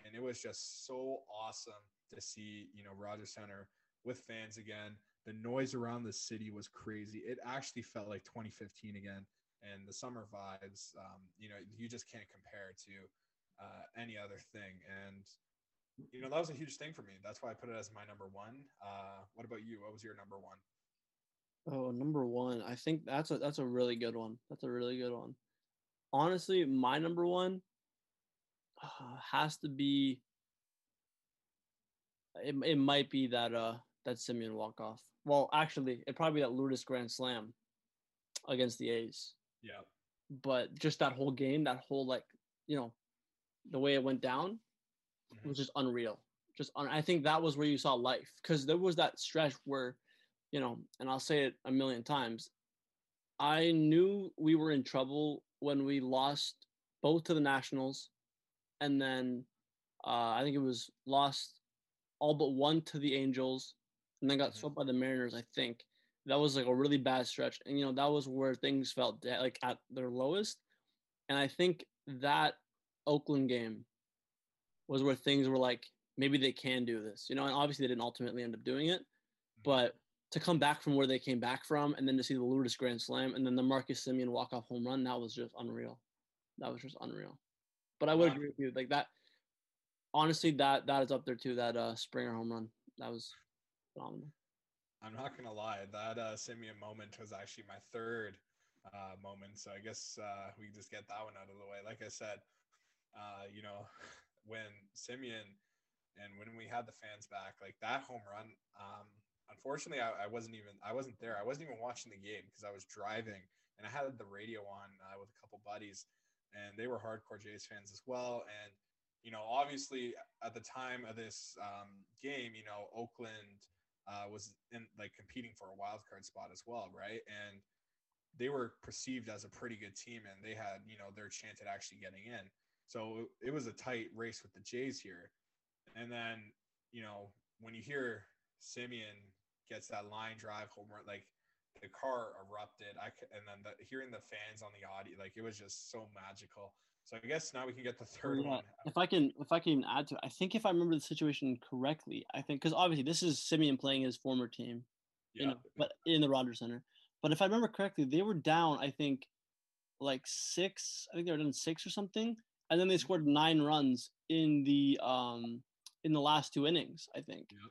and it was just so awesome to see, you know, Rogers Center with fans again. The noise around the city was crazy. It actually felt like 2015 again, and the summer vibes. Um, you know, you just can't compare to uh, any other thing, and you know that was a huge thing for me. That's why I put it as my number one. Uh, what about you? What was your number one? Oh, number one. I think that's a that's a really good one. That's a really good one. Honestly, my number one uh, has to be. It, it might be that uh that Semien walk off. Well, actually, it probably that Lourdes Grand Slam against the A's. Yeah. But just that whole game, that whole like you know, the way it went down, mm-hmm. was just unreal. Just un- I think that was where you saw life because there was that stretch where, you know, and I'll say it a million times. I knew we were in trouble when we lost both to the Nationals, and then uh, I think it was lost all but one to the Angels, and then got Mhm. swept by the Mariners. I think that was like a really bad stretch, and you know that was where things felt de- like at their lowest. And I think that Oakland game was where things were like maybe they can do this, you know. And obviously they didn't ultimately end up doing it, but to come back from where they came back from, and then to see the Lourdes Grand Slam, and then the Marcus Semien walk off home run, that was just unreal. That was just unreal. But I would Wow. agree with you, like that. Honestly, that that is up there too. That uh Springer home run, that was phenomenal. I'm not gonna lie, that uh, Semien moment was actually my third uh, moment. So I guess uh, we can just get that one out of the way. Like I said, uh, you know, [LAUGHS] when Semien and when we had the fans back, like that home run. Um, unfortunately, I, I wasn't even I wasn't there. I wasn't even watching the game because I was driving and I had the radio on uh, with a couple buddies, and they were hardcore Jays fans as well. And you know, obviously at the time of this um, game, you know, Oakland uh, was in like competing for a wild card spot as well, right? And they were perceived as a pretty good team, and they had you know their chance at actually getting in. So it was a tight race with the Jays here. And then you know when you hear Semien gets that line drive home run, like the car erupted. I c- and then the, hearing the fans on the audio, like it was just so magical. So I guess now we can get the third yeah. one. If I can, if I can add to, it, I think if I remember the situation correctly, I think because obviously this is Semien playing his former team, you Yeah, know, but in the Rogers Center. But if I remember correctly, they were down. I think like six. I think they were down six or something, and then they scored nine runs in the um in the last two innings. I think, Yep.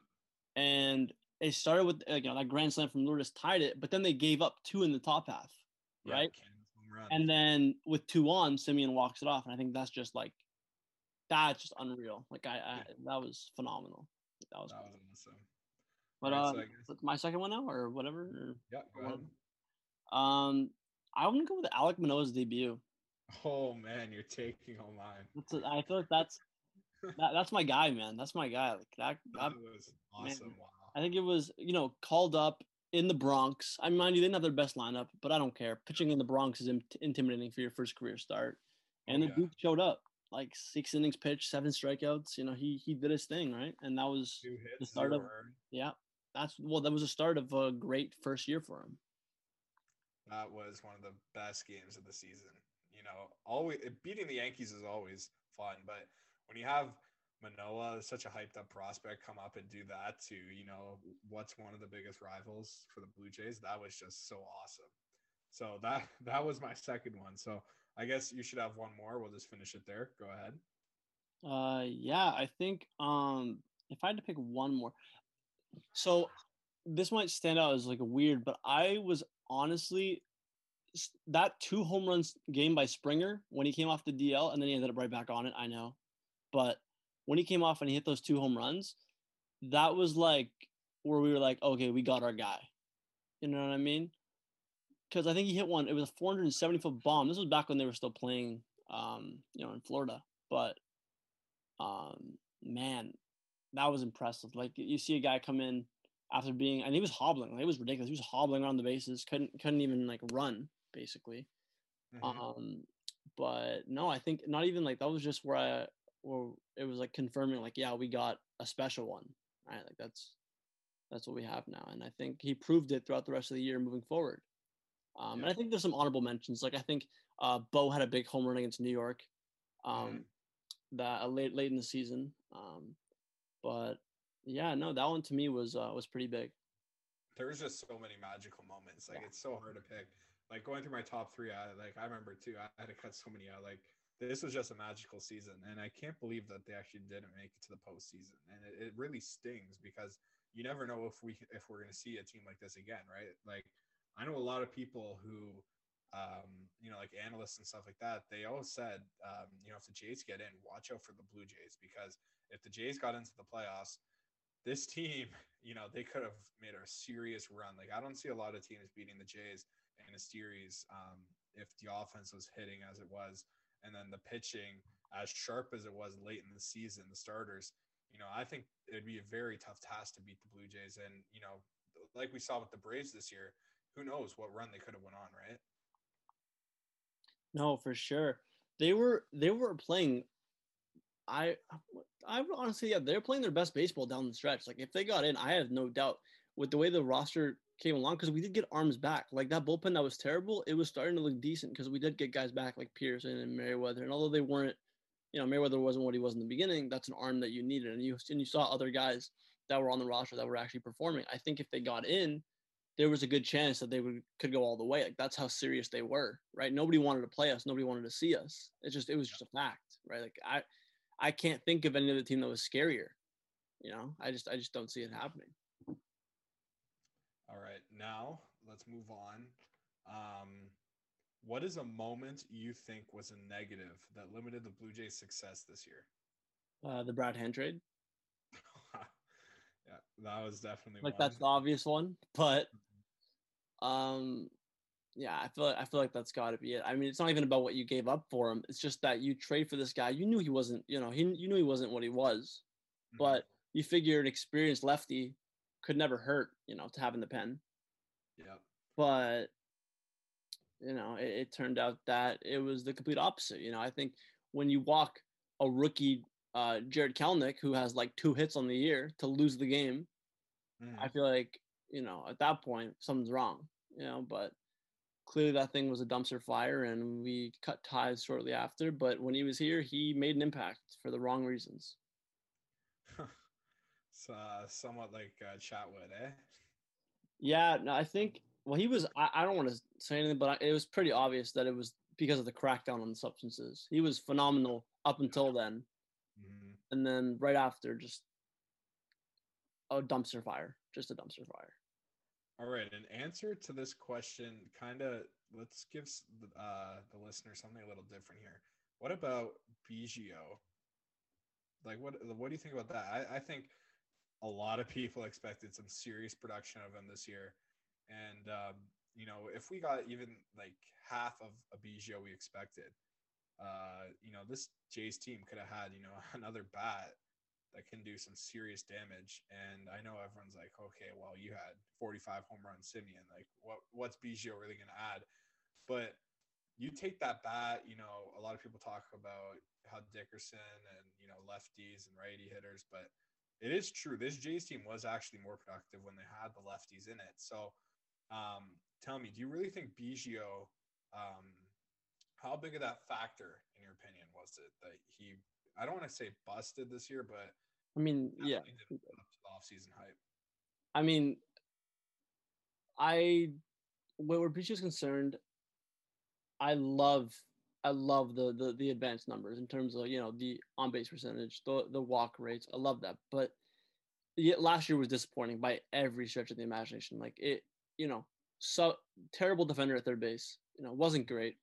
and it started with you know that grand slam from Lourdes tied it, but then they gave up two in the top half, yeah, right? Cannon's home run. And then with two on, Semien walks it off, and I think that's just like that's just unreal. Like I, I that was phenomenal. That was. that was awesome. But Alright, uh, so guess- my second one now, or whatever. or- Yeah, go ahead. Um, I'm gonna go with Alek Manoah's debut. Oh man, you're taking all mine. That's a, I feel like that's that, that's my guy, man. That's my guy. Like that, [LAUGHS] that. That was awesome. Wow. I think it was you know called up in the Bronx. I mind you, they didn't have their best lineup, but I don't care. Pitching in the Bronx is in- intimidating for your first career start, oh, and Oh, the yeah. Duke showed up. Like six innings pitched, seven strikeouts. You know he he did his thing right, and that was hits, start of- yeah. That's well, that was the start of a great first year for him. That was one of the best games of the season. You know, always beating the Yankees is always fun, but when you have Manoah, such a hyped up prospect, come up and do that to you know what's one of the biggest rivals for the Blue Jays, that was just so awesome. So that [LAUGHS] that was my second one. So I guess you should have one more. We'll just finish it there. Go ahead. Uh, yeah, I think um, if I had to pick one more, so this might stand out as like a weird, but I was honestly that two home runs game by Springer when he came off the DL and then he ended up right back on it. I know, but when he came off and he hit those two home runs, that was like where we were like, okay, we got our guy. You know what I mean? Because I think he hit one. It was a 470 foot bomb. This was back when they were still playing, um, you know, in Florida. But um, man, that was impressive. Like you see a guy come in after being, and he was hobbling. Like, it was ridiculous. He was hobbling around the bases. Couldn't couldn't even like run basically. Mhm. Um, but no, I think not even like that was just where I where it was like confirming like yeah we got a special one right like that's that's what we have now and I think he proved it throughout the rest of the year moving forward. Um, and I think there's some honorable mentions like I think uh, Bo had a big home run against New York, um, Mhm. that uh, late late in the season. Um, but yeah, no, that one to me was uh, was pretty big. there's just so many magical moments. Like Yeah. it's so hard to pick. Like going through my top three, I like I remember too. I had to cut so many out. Like this was just a magical season, and I can't believe that they actually didn't make it to the postseason. And it, it really stings because you never know if we if we're gonna see a team like this again, right? Like I know a lot of people who, um, you know, like analysts and stuff like that. They always said, um, you know, if the Jays get in, watch out for the Blue Jays because if the Jays got into the playoffs, this team, [LAUGHS] you know, they could have made a serious run. Like I don't see a lot of teams beating the Jays in a series um, if the offense was hitting as it was, and then the pitching as sharp as it was late in the season, the starters. You know, I think it'd be a very tough task to beat the Blue Jays, and you know, like we saw with the Braves this year, who knows what run they could have went on, right? No, for sure. They were they were playing I I would honestly yeah they're playing their best baseball down the stretch. Like if they got in, I have no doubt with the way the roster came along because we did get arms back. Like that bullpen that was terrible, it was starting to look decent because we did get guys back like Pearson and Merryweather. And although they weren't, you know, Merryweather wasn't what he was in the beginning, that's an arm that you needed. And you and you saw other guys that were on the roster that were actually performing. I think if they got in, there was a good chance that they would could go all the way. Like that's how serious they were, right? Nobody wanted to play us, nobody wanted to see us. It's just it was just a fact, right? Like I I can't think of any other team that was scarier. You know, I just I just don't see it happening. All right, now let's move on. Um, what is a moment you think was a negative that limited the Blue Jays' success this year? Uh, the Brad Hand trade. [LAUGHS] yeah, that was definitely like one. that's the obvious one, but um, yeah, I feel like, I feel like that's got to be it. I mean, it's not even about what you gave up for him. It's just that you trade for this guy. You knew he wasn't, you know, he you knew he wasn't what he was, Mhm. but you figure an experienced lefty could never hurt, you know, to have in the pen. Yep. But you know, it, it turned out that it was the complete opposite. You know, I think when you walk a rookie uh, Jarred Kelenic who has like two hits on the year to lose the game, Mhm. I feel like you know at that point something's wrong. You know, but clearly that thing was a dumpster fire, and we cut ties shortly after. But when he was here, he made an impact for the wrong reasons. Uh, somewhat like uh, Chatwood, eh? Yeah, no, I think. Well, he was. I, I don't want to say anything, but I, it was pretty obvious that it was because of the crackdown on the substances. He was phenomenal up until then, Mhm. and then right after, just a dumpster fire. Just a dumpster fire. All right, an answer to this question kind of let's give the- uh, the listener something a little different here. What about Biggio? Like, what what do you think about that? I, I think a lot of people [LAUGHS] expected some serious production of him this year, and um, you know, if we got even like half of a Biggio we expected, uh, you know, this Jays team could have had you know [LAUGHS] another bat that can do some serious damage. And I know everyone's like, okay, well, you had 45 home run Semien. Like, what what's Biggio really going to add? But you take that bat, you know, a lot of people talk about how Dickerson and, you know, lefties and righty hitters, but it is true. This Jays team was actually more productive when they had the lefties in it. So um, tell me, do you really think Biggio, um, how big of that factor, in your opinion, was it that he I don't want to say busted this year, but I mean, yeah. definitely didn't up to the offseason hype. I mean, I where is concerned, I love I love the the the advanced numbers in terms of you know the on base percentage, the the walk rates. I love that, but yeah, last year was disappointing by every stretch of the imagination. Like it, you know, so terrible defender at third base. You know, wasn't great,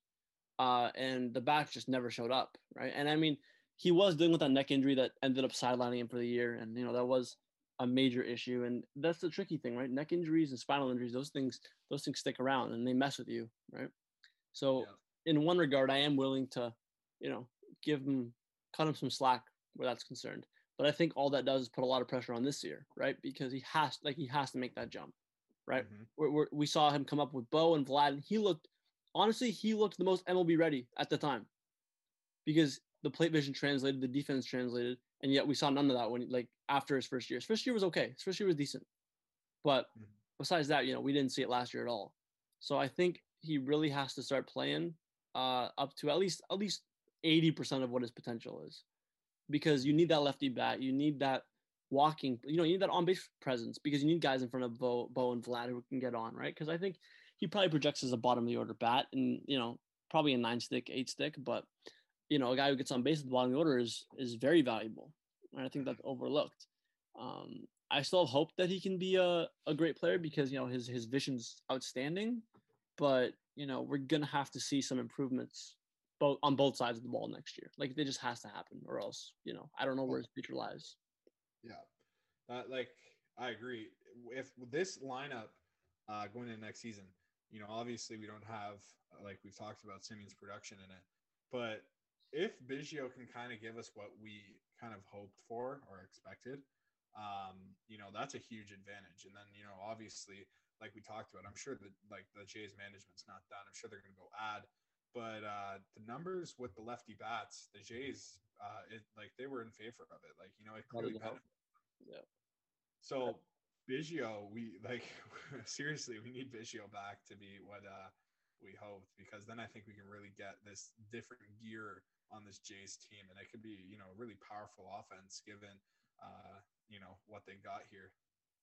uh, and the backs just never showed up, right? And I mean, he was dealing with that neck injury that ended up sidelining him for the year, and you know that was a major issue. And that's the tricky thing, right? Neck injuries and spinal injuries, those things, those things stick around and they mess with you, right? So Yeah. In one regard, I am willing to, you know, give him cut him some slack where that's concerned. But I think all that does is put a lot of pressure on this year, right? Because he has like he has to make that jump, right? Mhm. We're, we're, we saw him come up with Bo and Vlad, and he looked honestly he looked the most MLB ready at the time because the plate vision translated, the defense translated, and yet we saw none of that when like after his first year. His first year was okay. His first year was decent, but Mhm. besides that, you know, we didn't see it last year at all. So I think he really has to start playing uh, up to at least at least eighty percent of what his potential is, because you need that lefty bat, you need that walking, you know, you need that on base presence because you need guys in front of Bo, Bo and Vlad who can get on, right? Because I think he probably projects as a bottom of the order bat, and you know, probably a nine stick, eight stick, but you know, a guy who gets on base at the bottom of the order is is very valuable. And I think that's overlooked. Um, I still hope that he can be a, a great player because you know his his vision's outstanding, but you know we're gonna have to see some improvements both on both sides of the ball next year. Like it just has to happen, or else you know I don't know where his future lies. Yeah, that like I agree. If this lineup uh, going into next season, you know, obviously we don't have uh, like we've talked about Semien's production in it, but if Biggio can kind of give us what we kind of hoped for or expected, um, you know, that's a huge advantage. And then you know, obviously, like we talked about, I'm sure that like the Jays management's not done. I'm sure they're going to go add but uh, the numbers with the lefty bats, the Jays, uh, it like they were in favor of it. Like you know, it clearly. Yeah. So Biggio, we like [LAUGHS] seriously, we need Biggio back to be what uh we hoped because then I think we can really get this different gear on this Jays team, and it could be you know a really powerful offense given uh you know what they got here.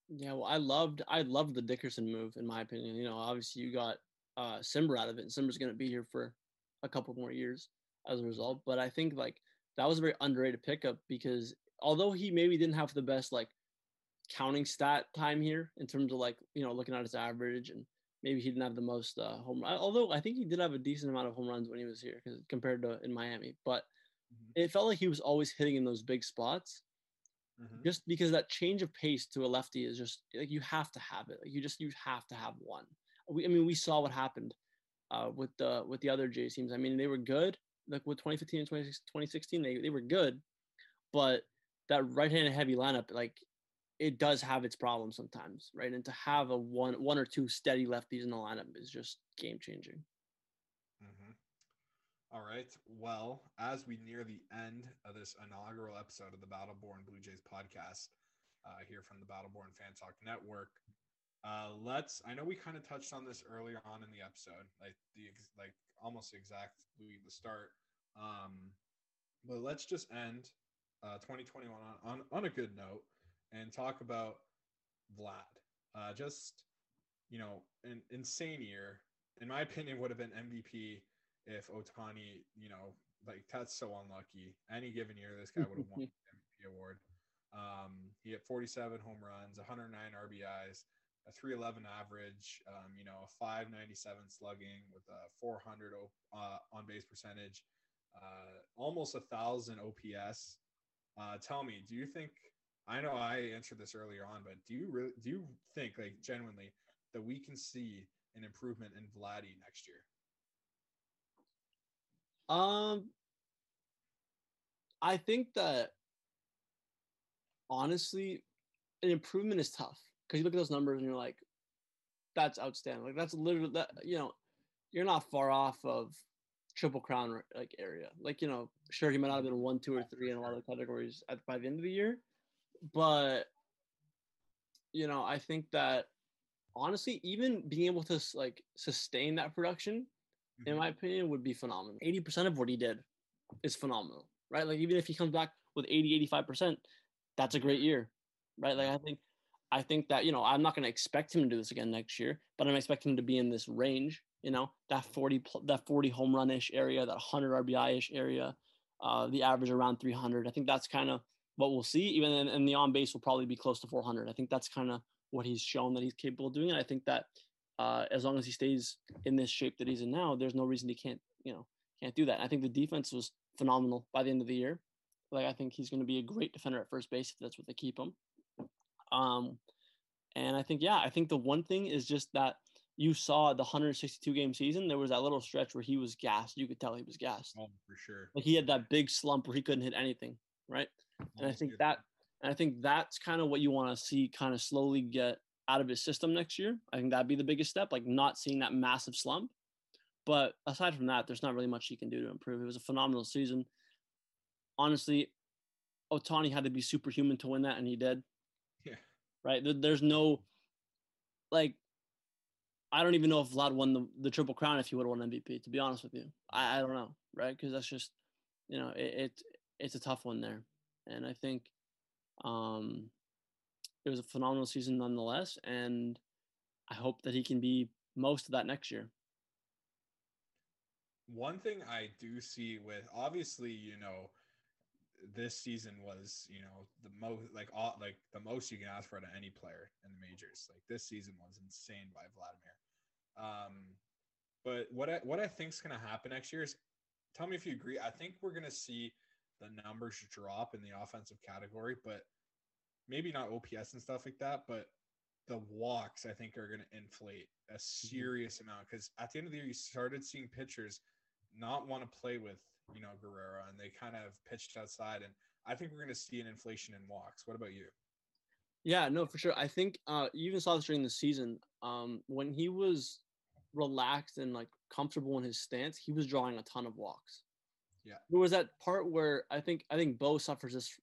Yeah, well, I loved I loved the Dickerson move in my opinion. You know, obviously you got uh Cimber out of it, and Cimber's going to be here for a couple more years as a result. But I think like that was a very underrated pickup because although he maybe didn't have the best like counting stat time here in terms of like you know looking at his average and maybe he didn't have the most uh, home run. Although I think he did have a decent amount of home runs when he was here compared to in Miami, but Mhm. it felt like he was always hitting in those big spots Mhm. just because that change of pace to a lefty is just like you have to have it. Like you just you have to have one. We, I mean, we saw what happened uh, with the with the other J teams. I mean, they were good. Like with 2015 and 20, 2016, they they were good, but that right-handed heavy lineup, like it does have its problems sometimes, right? And to have a one one or two steady lefties in the lineup is just game changing. All right. Well, as we near the end of this inaugural episode of the Battle Born Blue Jays podcast, uh, here from the Battle Born Fan Talk Network, uh, let's. I know we kind of touched on this earlier on in the episode, like the like almost exactly the start. Um, but let's just end uh, 2021 on, on on a good note and talk about Vlad. Uh, just you know, an insane year. In my opinion, would have been MVP if Ohtani, you know, like that's so unlucky. Any given year, this guy would have won [LAUGHS] the MVP award. Um, he hit 47 home runs, 109 RBIs, a 311 average, um, you know, a 597 slugging with a 400 o- uh, on base percentage, uh, almost a thousand OPS. Uh, tell me, do you think? I know I answered this earlier on, but do you really do you think, like, genuinely, that we can see an improvement in Vladdy next year? Um, I think that honestly, an improvement is tough because you look at those numbers and you're like, that's outstanding. Like that's literally that you know, you're not far off of triple crown like area. Like you know, sure he might not have been one, two, or three in a lot of the categories at by the end of the year, but you know, I think that honestly, even being able to like sustain that production in Mhm. my opinion, would be phenomenal. 80% of what he did is phenomenal, right? Like, even if he comes back with 80, 85%, that's a great year, right? Like, I think, I think that, you know, I'm not going to expect him to do this again next year, but I'm expecting him to be in this range, you know, that 40, that 40 home run ish area, that 100 RBI ish area, uh, the average around 300. I think that's kind of what we'll see. Even in, and the on base will probably be close to 400. I think that's kind of what he's shown that he's capable of doing. And I think that uh, as long as he stays in this shape that he's in now, there's no reason he can't, you know, can't do that. I think the defense was phenomenal by the end of the year. Like I think he's going to be a great defender at first base if that's what they keep him. Um, and I think yeah, I think the one thing is just that you saw the 162 game season. There was that little stretch where he was gassed. You could tell he was gassed. Oh, for sure. Like he had that big slump where he couldn't hit anything, right? And I think that and I think that's kind of what you want to see kind of slowly get out of his system next year. I think that'd be the biggest step, like not seeing that massive slump. But aside from that, there's not really much he can do to improve. It was a phenomenal season. Honestly, Ohtani had to be superhuman to win that, and he did. Yeah. Right? There's no like I don't even know if Vlad won the, the triple crown if he would have won MVP, to be honest with you. I, I don't know, right? Because that's just you know, it, it it's a tough one there. And I think um it was a phenomenal season nonetheless. And I hope that he can be most of that next year. One thing I do see with obviously, you know, this season was, you know, the most like all like the most you can ask for of any player in the majors. Like this season was insane by Vladimir. Um, but what I what I think is going to happen next year is, tell me if you agree. I think we're going to see the numbers drop in the offensive category, but maybe not OPS and stuff like that. But the walks I think are going to inflate a serious amount because at the end of the year you started seeing pitchers not want to play with you know Guerrero and they kind of pitched outside and I think we're going to see an inflation in walks. What about you? Yeah, no, for sure. I think uh, you even saw this during the season um, when he was relaxed and like comfortable in his stance, he was drawing a ton of walks. Yeah. There was that part where I think I think Bo suffers this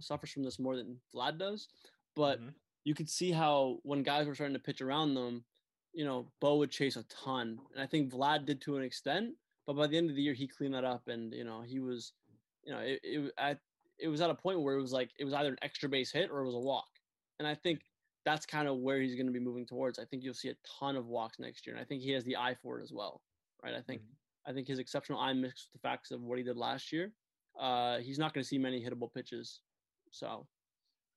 suffers from this more than Vlad does, but Mhm. you could see how when guys were starting to pitch around them, you know, Bo would chase a ton, and I think Vlad did to an extent. But by the end of the year, he cleaned that up, and you know, he was, you know, it, it at it was at a point where it was like it was either an extra base hit or it was a walk, and I think that's kind of where he's going to be moving towards. I think you'll see a ton of walks next year, and I think he has the eye for it as well, right? I think I think his exceptional eye mixed with the facts of what he did last year, uh, he's not going to see many hittable pitches. So,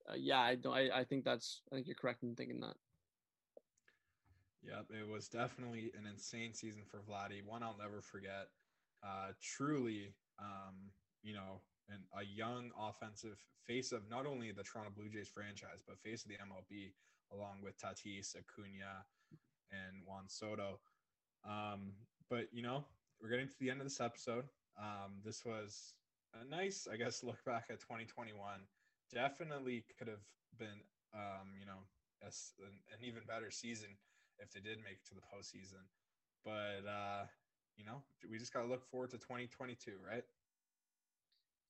uh, yeah, I don't. I, I think that's. I think you're correct in thinking that. Yep, it was definitely an insane season for Vladdy. One I'll never forget. Uh, truly, um, you know, and a young offensive face of not only the Toronto Blue Jays franchise, but face of the MLB, along with Tatis, Acuna, and Juan Soto. Um, but you know, we're getting to the end of this episode. Um, this was a nice, I guess, look back at 2021. Definitely could have been, um, you know, a an, an even better season if they did make it to the postseason. But uh, you know, we just gotta look forward to 2022, right?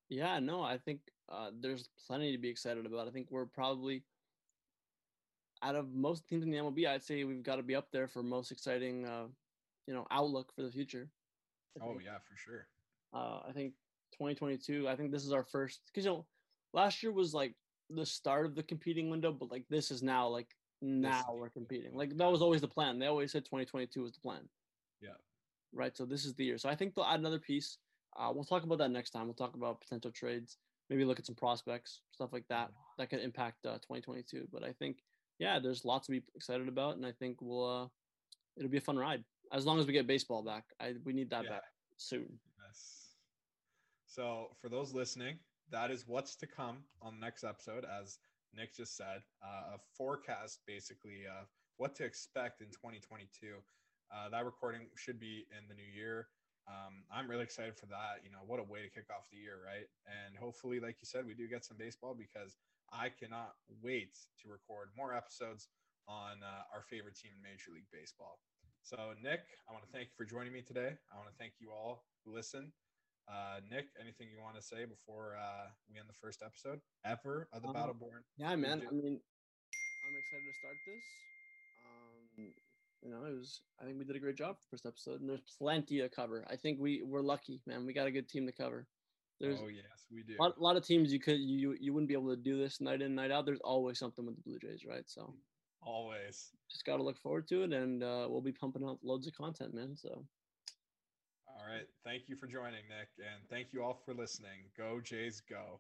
Yeah, no, I think uh, there's plenty to be excited about. I think we're probably out of most teams in the MLB, I'd say we've got to be up there for most exciting, uh, you know, outlook for the future. Oh yeah, for sure. uh, I think 2022. I think this is our first because you know, last year was like the start of the competing window, but like this is now like now the- we're competing. Like that was always the plan. They always said 2022 was the plan. Yeah. Right. So this is the year. So I think they'll add another piece. Uh, we'll talk about that next time. We'll talk about potential trades, maybe look at some prospects, stuff like that that could impact uh, 2022. But I think, yeah, there's lots to be excited about, and I think we'll uh, it'll be a fun ride as long as we get baseball back. I we need that Yeah. back soon. So for those listening, that is what's to come on the next episode. As Nick just said, uh, a forecast basically of what to expect in 2022. Uh, that recording should be in the new year. Um, I'm really excited for that. You know, what a way to kick off the year, right? And hopefully, like you said, we do get some baseball because I cannot wait to record more episodes on uh, our favorite team in Major League Baseball. So, Nick, I want to thank you for joining me today. I want to thank you all who listen. Uh, Nick, anything you want to say before uh, we end the first episode ever of the Um, Battle Born? Yeah, man. I mean, I'm excited to start this. Um, you know, it was. I think we did a great job for the first episode, and there's plenty to cover. I think we we're lucky, man. We got a good team to cover. There's oh yes, we do. a lot, lot of teams you could you you wouldn't be able to do this night in night out. There's always something with the Blue Jays, right? So Always. just got to look forward to it, and uh, we'll be pumping out loads of content, man. So All right. Thank you for joining, Nick, and thank you all for listening. Go Jays, go.